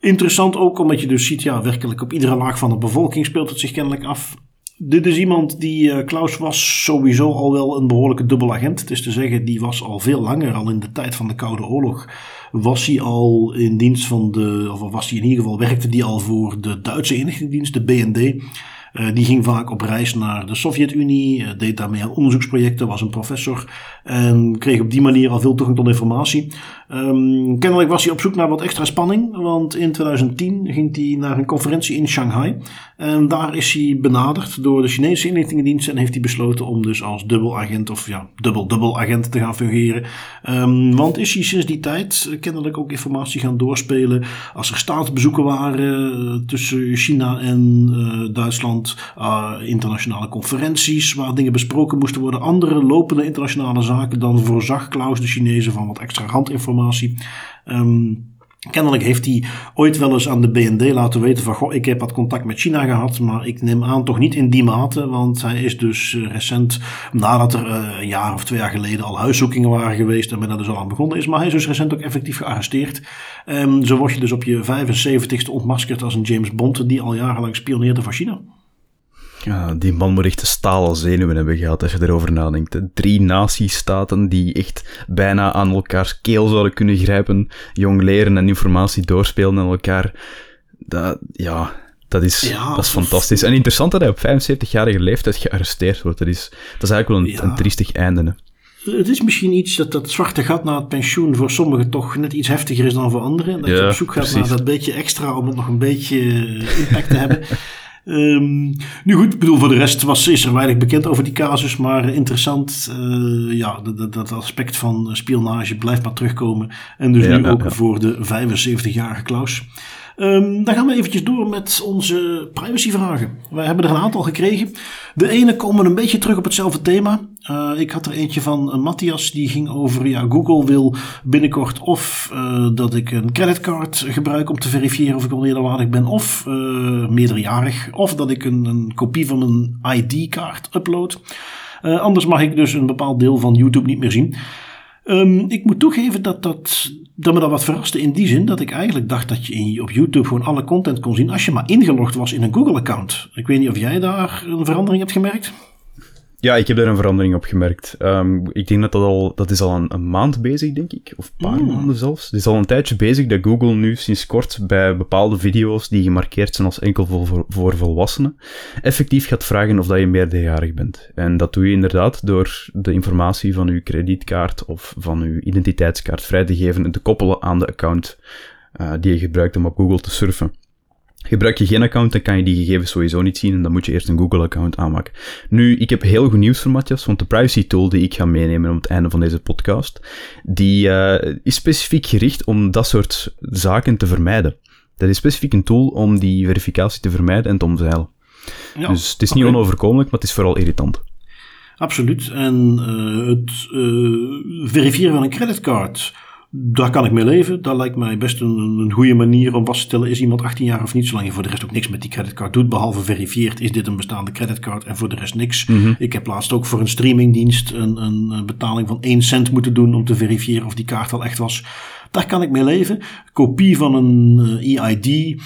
Speaker 1: Interessant ook omdat je dus ziet, ja, werkelijk op iedere laag van de bevolking speelt het zich kennelijk af. Dit is iemand die, Klaus was sowieso al wel een behoorlijke dubbelagent. Het is te zeggen, die was al veel langer, al in de tijd van de Koude Oorlog was hij al in dienst van de, of was hij in ieder geval, werkte die al voor de Duitse inlichtingendienst, de BND. Uh, die ging vaak op reis naar de Sovjet-Unie, uh, deed daarmee aan onderzoeksprojecten, was een professor en kreeg op die manier al veel toegang tot informatie. Um, kennelijk was hij op zoek naar wat extra spanning, want in 2010 ging hij naar een conferentie in Shanghai. En daar is hij benaderd door de Chinese inlichtingendienst en heeft hij besloten om dus als dubbelagent of ja, dubbel-dubbel agent te gaan fungeren. Um, want is hij sinds die tijd kennelijk ook informatie gaan doorspelen als er staatsbezoeken waren uh, tussen China en uh, Duitsland, internationale conferenties waar dingen besproken moesten worden, andere lopende internationale zaken, dan voorzag Klaus de Chinezen van wat extra randinformatie informatie. Um, Kennelijk heeft hij ooit wel eens aan de BND laten weten van, goh, ik heb wat contact met China gehad, maar ik neem aan toch niet in die mate, want hij is dus uh, recent, nadat er uh, een jaar of twee jaar geleden al huiszoekingen waren geweest en men er dus al aan begonnen is, maar hij is dus recent ook effectief gearresteerd. Um, zo word je dus op je 75ste ontmaskerd als een James Bond die al jarenlang spioneerde voor China.
Speaker 2: Ja, die man moet echt de stalen zenuwen hebben gehad als je erover nadenkt. Drie natiestaten die echt bijna aan elkaars keel zouden kunnen grijpen, jong leren en informatie doorspelen aan elkaar. Dat, ja, dat is, ja, dat is fantastisch. En interessant dat hij op 75-jarige leeftijd gearresteerd wordt. Dat is, dat is eigenlijk wel een, ja. een triestig einde. Hè.
Speaker 1: Het is misschien iets dat dat zwarte gat na het pensioen voor sommigen toch net iets heftiger is dan voor anderen. Dat ja, je op zoek gaat precies. naar dat beetje extra om het nog een beetje impact te hebben. Um, nu goed, ik bedoel, voor de rest was, is er weinig bekend over die casus, maar interessant. Uh, ja, dat, dat, aspect van spionage blijft maar terugkomen. En dus ja, nu ook ja. voor de 75-jarige Klaus. Um, dan gaan we eventjes door met onze privacyvragen. Wij hebben er een aantal gekregen. De ene komen een beetje terug op hetzelfde thema. Uh, ik had er eentje van uh, Matthias, die ging over, ja, Google wil binnenkort of uh, dat ik een creditcard gebruik om te verifiëren of ik onwederwaardig ben, of meerderjarig, of dat ik een, een kopie van een ID-kaart upload. anders mag ik dus een bepaald deel van YouTube niet meer zien. Um, ik moet toegeven dat, dat, dat me dat wat verraste in die zin dat ik eigenlijk dacht dat je op YouTube gewoon alle content kon zien als je maar ingelogd was in een Google-account. Ik weet niet of jij daar een verandering hebt gemerkt?
Speaker 2: Ja, ik heb daar een verandering op gemerkt. Um, ik denk dat dat al, dat is al een, een maand bezig, denk ik. Of een paar mm. maanden zelfs. Het is al een tijdje bezig dat Google nu sinds kort bij bepaalde video's die gemarkeerd zijn als enkel voor, voor volwassenen, effectief gaat vragen of dat je meerderjarig bent. En dat doe je inderdaad door de informatie van uw kredietkaart of van uw identiteitskaart vrij te geven en te koppelen aan de account uh, die je gebruikt om op Google te surfen. Gebruik je geen account, dan kan je die gegevens sowieso niet zien en dan moet je eerst een Google-account aanmaken. Nu, ik heb heel goed nieuws voor Matthias, want de privacy tool die ik ga meenemen op het einde van deze podcast, die uh, is specifiek gericht om dat soort zaken te vermijden. Dat is specifiek een tool om die verificatie te vermijden en te omzeilen. Ja, dus het is niet onoverkomelijk, maar het is vooral irritant.
Speaker 1: Absoluut. En uh, het uh, verifiëren van een creditcard daar kan ik mee leven. Dat lijkt mij best een, een goede manier om vast te stellen: is iemand 18 jaar of niet, zolang je voor de rest ook niks met die creditcard doet. Behalve verifieert, is dit een bestaande creditcard en voor de rest niks. Mhm. Ik heb laatst ook voor een streamingdienst een, een, betaling van 1 cent moeten doen om te verifiëren of die kaart al echt was. Daar kan ik mee leven. Kopie van een EID eh,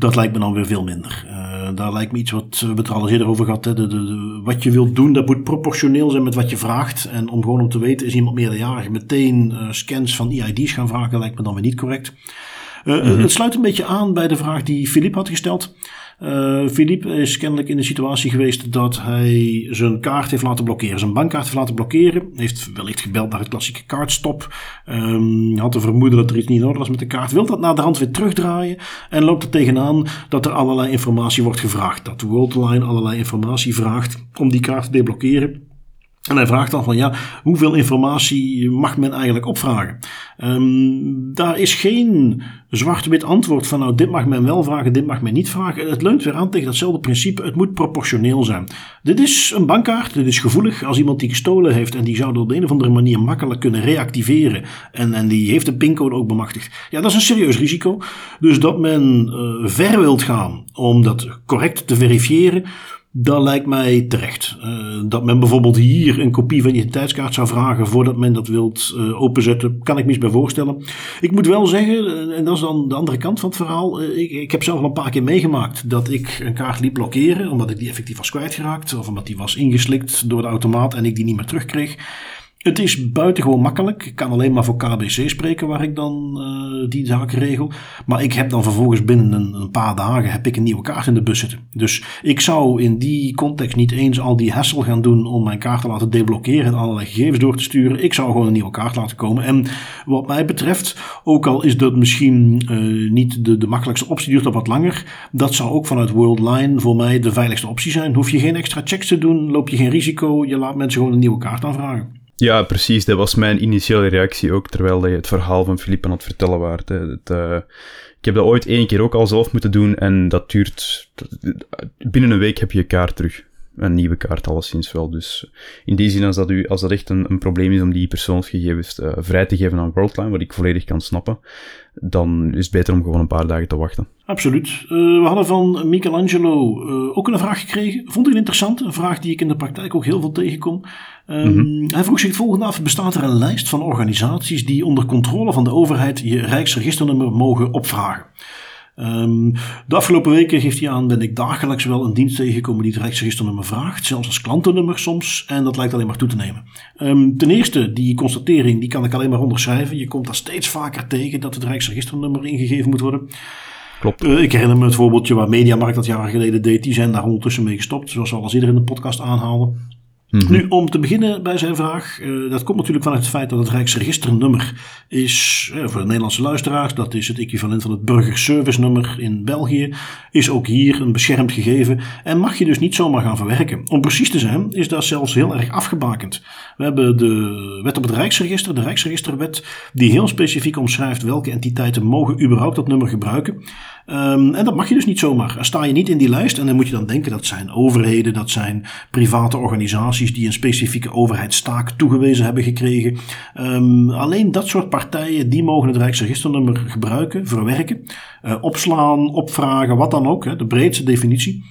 Speaker 1: dat lijkt me dan weer veel minder. Uh, daar lijkt me iets wat we het er al eens eerder over gehad. De, wat je wilt doen, dat moet proportioneel zijn met wat je vraagt. En om gewoon om te weten, is iemand meerderjarig meteen uh, scans van EID's gaan vragen, lijkt me dan weer niet correct. Uh, mm Het sluit een beetje aan bij de vraag die Philippe had gesteld. Uh, Philippe is kennelijk in de situatie geweest dat hij zijn kaart heeft laten blokkeren. Zijn bankkaart heeft laten blokkeren. Heeft wellicht gebeld naar het klassieke kaartstop. Um, had te vermoeden dat er iets niet in was met de kaart. Wil dat na de hand weer terugdraaien. En loopt er tegenaan dat er allerlei informatie wordt gevraagd. Dat Worldline allerlei informatie vraagt om die kaart te deblokkeren. En hij vraagt dan van ja, hoeveel informatie mag men eigenlijk opvragen? Um, daar is geen zwart-wit antwoord van nou dit mag men wel vragen, dit mag men niet vragen. Het leunt weer aan tegen datzelfde principe, het moet proportioneel zijn. Dit is een bankkaart, dit is gevoelig. Als iemand die gestolen heeft en die zou op de een of andere manier makkelijk kunnen reactiveren en, en die heeft de pincode ook bemachtigd. Ja, dat is een serieus risico. Dus dat men uh, ver wilt gaan om dat correct te verifiëren dat lijkt mij terecht. Uh, dat men bijvoorbeeld hier een kopie van je identiteitskaart zou vragen voordat men dat wilt uh, openzetten, kan ik me eens bij voorstellen. Ik moet wel zeggen, uh, en dat is dan de andere kant van het verhaal, ik, ik, heb zelf al een paar keer meegemaakt dat ik een kaart liep blokkeren, omdat ik die effectief was kwijtgeraakt, of omdat die was ingeslikt door de automaat en ik die niet meer terugkreeg. Het is buitengewoon makkelijk. Ik kan alleen maar voor KBC spreken waar ik dan uh, die zaak regel. Maar ik heb dan vervolgens binnen een, paar dagen heb ik een nieuwe kaart in de bus zitten. Dus ik zou in die context niet eens al die hassel gaan doen om mijn kaart te laten deblokkeren en allerlei gegevens door te sturen. Ik zou gewoon een nieuwe kaart laten komen. En wat mij betreft, ook al is dat misschien uh, niet de, de makkelijkste optie, duurt dat wat langer. Dat zou ook vanuit Worldline voor mij de veiligste optie zijn. Hoef je geen extra checks te doen, loop je geen risico. Je laat mensen gewoon een nieuwe kaart aanvragen.
Speaker 2: Ja, precies. Dat was mijn initiële reactie ook, terwijl je het verhaal van Philippe aan het vertellen waart. Het, uh, ik heb dat ooit één keer ook al zelf moeten doen en dat duurt... Binnen een week heb je je kaart terug. Een nieuwe kaart alleszins wel. Dus in die zin, als dat, u, als dat echt een, een probleem is om die persoonsgegevens uh, vrij te geven aan Worldline, wat ik volledig kan snappen, dan is het beter om gewoon een paar dagen te wachten.
Speaker 1: Absoluut. Uh, we hadden van Michelangelo uh, ook een vraag gekregen. Vond ik interessant. Een vraag die ik in de praktijk ook heel veel tegenkom. Um, mm-hmm. Hij vroeg zich het volgende af. Bestaat er een lijst van organisaties die onder controle van de overheid je Rijksregisternummer mogen opvragen? Um, de afgelopen weken geeft hij aan, ben ik dagelijks wel een dienst tegengekomen die het Rijksregisternummer vraagt, zelfs als klantennummer soms, en dat lijkt alleen maar toe te nemen. Um, ten eerste, die constatering, die kan ik alleen maar onderschrijven. Je komt daar steeds vaker tegen dat het Rijksregisternummer ingegeven moet worden.
Speaker 2: Klopt.
Speaker 1: Uh, ik herinner me het voorbeeldje waar Mediamarkt dat jaren geleden deed, die zijn daar ondertussen mee gestopt, zoals we al eens eerder in de podcast Mhm. Nu, om te beginnen bij zijn vraag, uh, dat komt natuurlijk vanuit het feit dat het Rijksregisternummer is, uh, voor de Nederlandse luisteraars, dat is het equivalent van het burgerservice nummer in België, is ook hier een beschermd gegeven en mag je dus niet zomaar gaan verwerken. Om precies te zijn, is dat zelfs heel erg afgebakend. We hebben de wet op het Rijksregister, de Rijksregisterwet, die heel specifiek omschrijft welke entiteiten mogen überhaupt dat nummer gebruiken. Um, en dat mag je dus niet zomaar. Sta je niet in die lijst en dan moet je dan denken dat zijn overheden, dat zijn private organisaties die een specifieke overheidstaak toegewezen hebben gekregen. Um, alleen dat soort partijen die mogen het Rijksregisternummer gebruiken, verwerken, uh, opslaan, opvragen, wat dan ook, hè, de breedste definitie.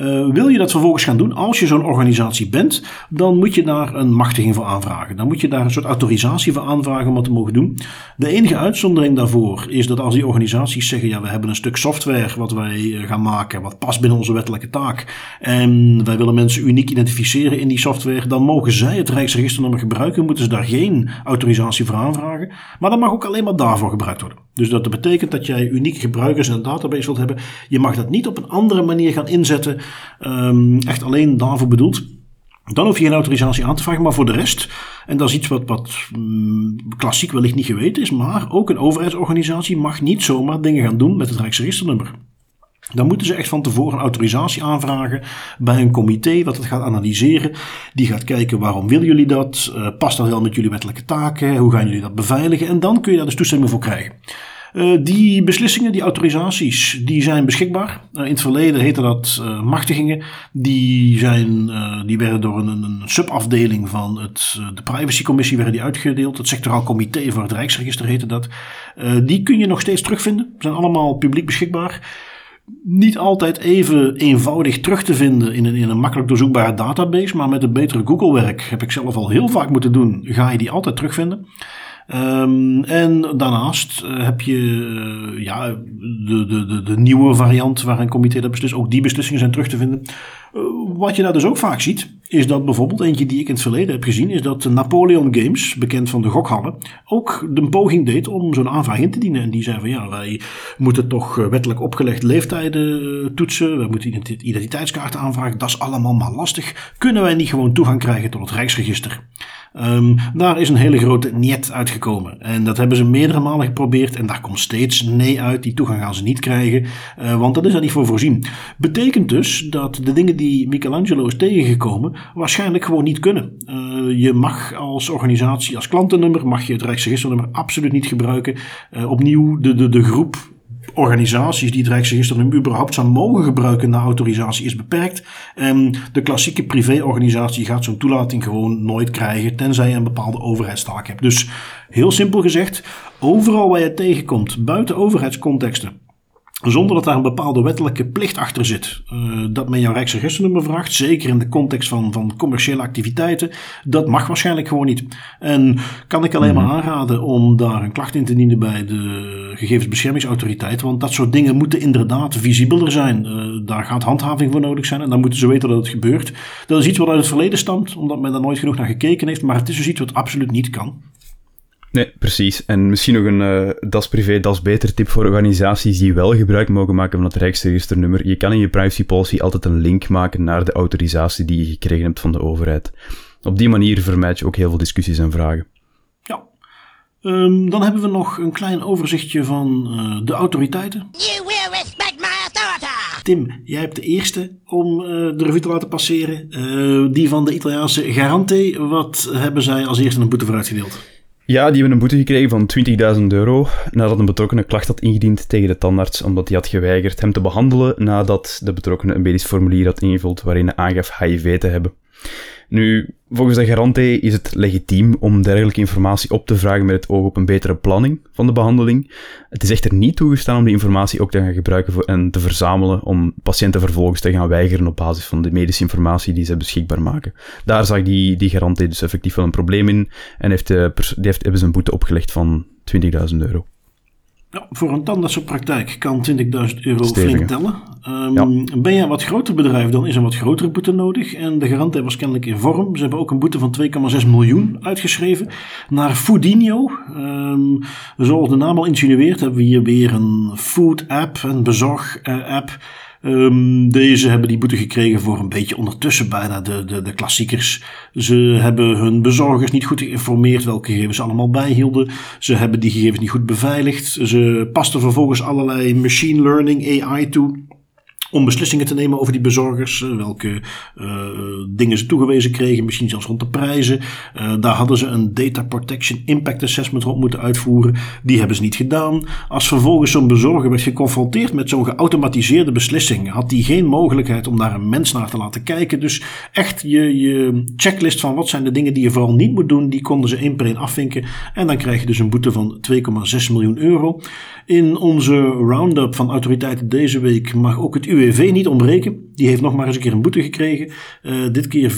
Speaker 1: Uh, wil je dat vervolgens gaan doen, als je zo'n organisatie bent, dan moet je daar een machtiging voor aanvragen. Dan moet je daar een soort autorisatie voor aanvragen om dat te mogen doen. De enige uitzondering daarvoor is dat als die organisaties zeggen: ja, we hebben een stuk software wat wij eh, gaan maken, wat past binnen onze wettelijke taak. En wij willen mensen uniek identificeren in die software, dan mogen zij het Rijksregisternummer gebruiken, moeten ze daar geen autorisatie voor aanvragen. Maar dat mag ook alleen maar daarvoor gebruikt worden. Dus dat betekent dat jij unieke gebruikers in een database wilt hebben. Je mag dat niet op een andere manier gaan inzetten um, echt alleen daarvoor bedoeld. Dan hoef je geen autorisatie aan te vragen, maar voor de rest, en dat is iets wat, wat mm, klassiek wellicht niet geweten is, maar ook een overheidsorganisatie mag niet zomaar dingen gaan doen met het Rijksregisternummer. Dan moeten ze echt van tevoren een autorisatie aanvragen bij een comité wat het gaat analyseren. Die gaat kijken waarom willen jullie dat? Uh, past dat wel met jullie wettelijke taken? Hoe gaan jullie dat beveiligen? En dan kun je daar dus toestemming voor krijgen. Uh, die beslissingen, die autorisaties, die zijn beschikbaar. Uh, in het verleden heette dat uh, machtigingen. Die, zijn, die werden door een, een subafdeling van het, de privacycommissie werden die uitgedeeld. Het sectoraal comité voor het Rijksregister heette dat. die kun je nog steeds terugvinden. Zijn allemaal publiek beschikbaar niet altijd even eenvoudig terug te vinden in een, in een makkelijk doorzoekbare database. Maar met een betere Google-werk heb ik zelf al heel vaak moeten doen. Ga je die altijd terugvinden. Um, en daarnaast uh, heb je uh, ja, de, de, de, nieuwe variant waar een comité dat beslist. Ook die beslissingen zijn terug te vinden. Uh, wat je daar dus ook vaak ziet, is dat bijvoorbeeld eentje die ik in het verleden heb gezien, is dat Napoleon Games, bekend van de gokhallen, ook de poging deed om zo'n aanvraag in te dienen. En die zei van ja, wij moeten toch wettelijk opgelegd leeftijden toetsen, we moeten identiteitskaarten aanvragen, dat is allemaal maar lastig. Kunnen wij niet gewoon toegang krijgen tot het Rijksregister? Um, daar is een hele grote niet uitgekomen. En dat hebben ze meerdere malen geprobeerd. En daar komt steeds nee uit. Die toegang gaan ze niet krijgen. Uh, want dat is er niet voor voorzien. Betekent dus dat de dingen die Michelangelo is tegengekomen. Waarschijnlijk gewoon niet kunnen. Uh, je mag als organisatie, als klantennummer. mag je het Rijksregisternummer absoluut niet gebruiken. Uh, opnieuw de, de, de groep organisaties die het Rijksregister überhaupt zou mogen gebruiken na autorisatie is beperkt. En de klassieke privéorganisatie gaat zo'n toelating gewoon nooit krijgen, tenzij je een bepaalde overheidstaak hebt. Dus heel simpel gezegd, overal waar je tegenkomt, buiten overheidscontexten, zonder dat daar een bepaalde wettelijke plicht achter zit. Uh, dat men jouw Rijksregisternummer vraagt, zeker in de context van, van commerciële activiteiten, dat mag waarschijnlijk gewoon niet. En kan ik alleen maar mhm. aanraden om daar een klacht in te dienen bij de gegevensbeschermingsautoriteit, want dat soort dingen moeten inderdaad visibeler zijn. Uh, daar gaat handhaving voor nodig zijn en dan moeten ze weten dat het gebeurt. Dat is iets wat uit het verleden stamt, omdat men daar nooit genoeg naar gekeken heeft, maar het is dus iets wat absoluut niet kan.
Speaker 2: Nee, precies. En misschien nog een uh, das privé, das beter tip voor organisaties die wel gebruik mogen maken van het Rijksregisternummer. Je kan in je privacy policy altijd een link maken naar de autorisatie die je gekregen hebt van de overheid. Op die manier vermijd je ook heel veel discussies en vragen.
Speaker 1: Ja. Um, dan hebben we nog een klein overzichtje van uh, de autoriteiten. You will respect my authority. Tim, jij hebt de eerste om uh, de revue te laten passeren. die van de Italiaanse Garante. Wat hebben zij als eerste een boete voor uitgedeeld?
Speaker 2: Ja, die hebben een boete gekregen van 20.000 euro nadat een betrokkenen klacht had ingediend tegen de tandarts omdat hij had geweigerd hem te behandelen nadat de betrokkenen een medisch formulier had ingevuld waarin hij aangaf HIV te hebben. Nu, volgens de garante is het legitiem om dergelijke informatie op te vragen met het oog op een betere planning van de behandeling. Het is echter niet toegestaan om die informatie ook te gaan gebruiken en te verzamelen om patiënten vervolgens te gaan weigeren op basis van de medische informatie die ze beschikbaar maken. Daar zag die, die garante dus effectief wel een probleem in en heeft, de, die heeft, hebben ze een boete opgelegd van 20.000 euro.
Speaker 1: Ja, voor een tandartsenpraktijk kan 20.000 euro flink tellen. Um, Ben je een wat groter bedrijf, dan is een wat grotere boete nodig. En de garant was kennelijk in vorm. Ze hebben ook een boete van 2,6 miljoen uitgeschreven naar Foodinho. Um, zoals de naam al insinueert, hebben we hier weer een food app, een bezorg uh, app Ehm, deze hebben die boete gekregen voor een beetje ondertussen bijna de, de, de klassiekers. Ze hebben hun bezorgers niet goed geïnformeerd welke gegevens ze allemaal bijhielden. Ze hebben die gegevens niet goed beveiligd. Ze pasten vervolgens allerlei machine learning AI toe om beslissingen te nemen over die bezorgers. Eh, welke uh, dingen ze toegewezen kregen, misschien zelfs rond de prijzen. Uh, daar hadden ze een Data Protection Impact Assessment op moeten uitvoeren. Die hebben ze niet gedaan. Als vervolgens zo'n bezorger werd geconfronteerd met zo'n geautomatiseerde beslissing, had hij geen mogelijkheid om daar een mens naar te laten kijken. Dus echt je, je checklist van wat zijn de dingen die je vooral niet moet doen, die konden ze één per één afvinken. En dan krijg je dus een boete van 2,6 miljoen euro. In onze roundup van autoriteiten deze week mag ook het UWV niet ontbreken. Die heeft nog maar eens een keer een boete gekregen. Uh, dit keer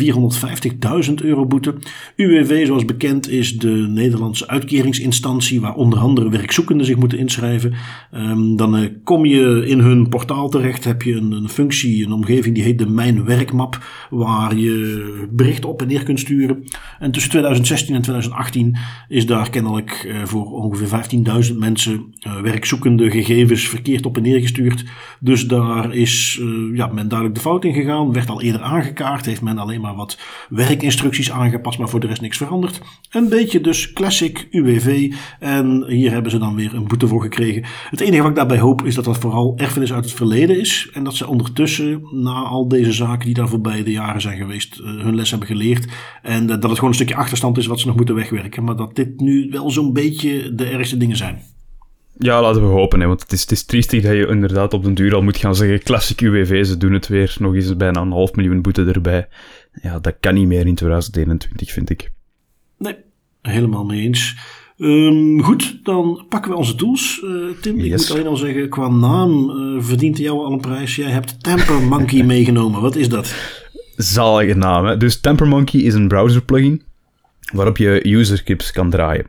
Speaker 1: 450.000 euro boete. UWV, zoals bekend, is de Nederlandse uitkeringsinstantie waar onder andere werkzoekenden zich moeten inschrijven. Um, dan uh, kom je in hun portaal terecht, heb je een, een, functie, een omgeving die heet de Mijn Werkmap, waar je berichten op en neer kunt sturen. En tussen 2016 en 2018 is daar kennelijk uh, voor ongeveer 15.000 mensen werkzoekende gegevens verkeerd op en neer gestuurd. Dus daar is ja, men duidelijk de fout in gegaan. Werd al eerder aangekaart. Heeft men alleen maar wat werkinstructies aangepast. Maar voor de rest niks veranderd. Een beetje dus classic UWV. En hier hebben ze dan weer een boete voor gekregen. Het enige wat ik daarbij hoop is dat dat vooral erfenis uit het verleden is. En dat ze ondertussen na al deze zaken die daar voorbij de jaren zijn geweest. Eh, hun les hebben geleerd. En dat het gewoon een stukje achterstand is wat ze nog moeten wegwerken. Maar dat dit nu wel zo'n beetje de ergste dingen zijn.
Speaker 2: Ja, laten we hopen, hè, want het is, het is triestig dat je inderdaad op den duur al moet gaan zeggen, klassiek UWV, ze doen het weer, nog eens bijna een half miljoen boete erbij. Ja, dat kan niet meer in 2021, vind ik.
Speaker 1: Nee, helemaal mee eens. Um, goed, dan pakken we onze tools. Uh, Tim, yes. ik moet alleen al zeggen, qua naam uh, verdient jou al een prijs. Jij hebt Temper Monkey meegenomen. Wat is dat?
Speaker 2: Zalige naam, hè? Dus Temper Monkey is een browser plugin waarop je user scripts kan draaien.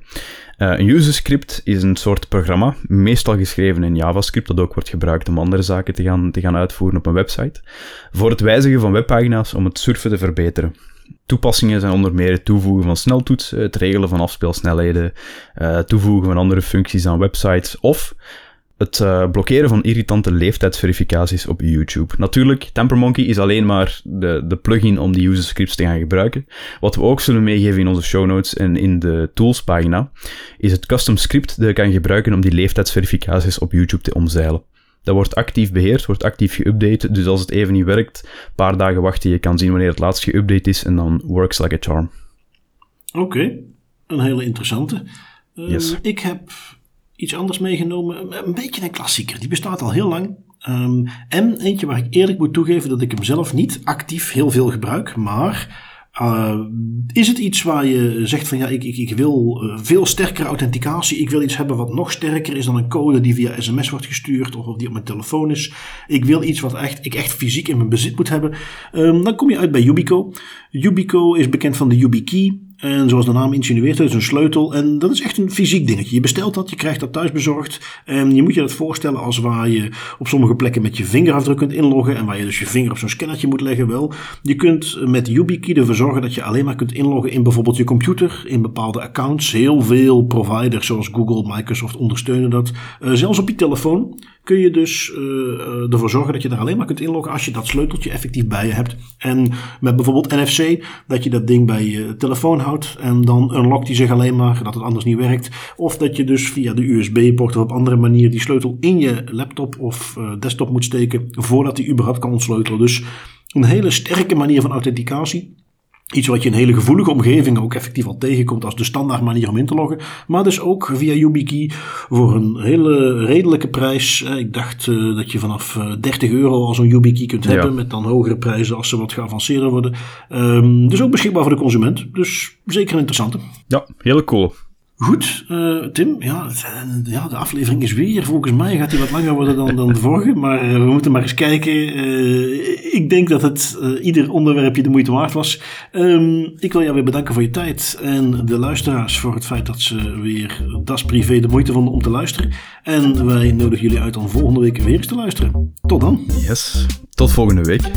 Speaker 2: Uh, een userscript is een soort programma, meestal geschreven in JavaScript, dat ook wordt gebruikt om andere zaken te gaan, te gaan uitvoeren op een website, voor het wijzigen van webpagina's om het surfen te verbeteren. Toepassingen zijn onder meer het toevoegen van sneltoetsen, het regelen van afspeelsnelheden, uh, toevoegen van andere functies aan websites of het uh, blokkeren van irritante leeftijdsverificaties op YouTube. Natuurlijk, Tempermonkey is alleen maar de, de plugin om die user scripts te gaan gebruiken. Wat we ook zullen meegeven in onze show notes en in de tools pagina, is het custom script dat je kan gebruiken om die leeftijdsverificaties op YouTube te omzeilen. Dat wordt actief beheerd, wordt actief geüpdate, dus als het even niet werkt, een paar dagen wachten, je kan zien wanneer het laatst geüpdate is en dan works like a charm.
Speaker 1: Oké, een hele interessante. Uh, yes. Ik heb iets anders meegenomen. Een beetje een klassieker. Die bestaat al heel lang. Um, en eentje waar ik eerlijk moet toegeven dat ik hem zelf niet actief heel veel gebruik. Maar uh, is het iets waar je zegt van ja, ik, ik, ik wil uh, veel sterkere authenticatie. Ik wil iets hebben wat nog sterker is dan een code die via sms wordt gestuurd of die op mijn telefoon is. Ik wil iets wat echt, ik echt fysiek in mijn bezit moet hebben. Um, dan kom je uit bij Yubico. Yubico is bekend van de YubiKey. En zoals de naam insinueert, het is een sleutel. En dat is echt een fysiek dingetje. Je bestelt dat, je krijgt dat thuis bezorgd. En je moet je dat voorstellen als waar je op sommige plekken met je vingerafdruk kunt inloggen. En waar je dus je vinger op zo'n scannertje moet leggen. Wel, je kunt met YubiKey ervoor zorgen dat je alleen maar kunt inloggen in bijvoorbeeld je computer. In bepaalde accounts. Heel veel providers zoals Google, Microsoft ondersteunen dat. Uh, zelfs op je telefoon kun je dus uh, ervoor zorgen dat je daar alleen maar kunt inloggen als je dat sleuteltje effectief bij je hebt. En met bijvoorbeeld NFC, dat je dat ding bij je telefoon houdt en dan unlockt hij zich alleen maar, dat het anders niet werkt. Of dat je dus via de USB-poort of op andere manier die sleutel in je laptop of uh, desktop moet steken voordat hij überhaupt kan ontsleutelen. Dus een hele sterke manier van authenticatie. Iets wat je in hele gevoelige omgevingen ook effectief al tegenkomt als de standaard manier om in te loggen. Maar dus ook via YubiKey voor een hele redelijke prijs. Ik dacht uh, dat je vanaf 30 eh, euro al zo'n YubiKey kunt hebben. Met dan hogere prijzen als ze wat geavanceerder worden. Um, dus ook beschikbaar voor de consument. Dus zeker een interessante.
Speaker 2: Ja, hele cool.
Speaker 1: Goed, uh, Tim. Ja, ja, de aflevering is weer. Volgens mij gaat die wat langer worden dan, dan de vorige. Maar uh, we moeten maar eens kijken. Uh, ik denk dat het ieder onderwerpje de moeite waard was. Um, ik wil jou weer bedanken voor je tijd. En de luisteraars voor het feit dat ze weer Das Privé de moeite vonden om te luisteren. En wij nodigen jullie uit om volgende week weer eens te luisteren. Tot dan.
Speaker 2: Yes, tot volgende week.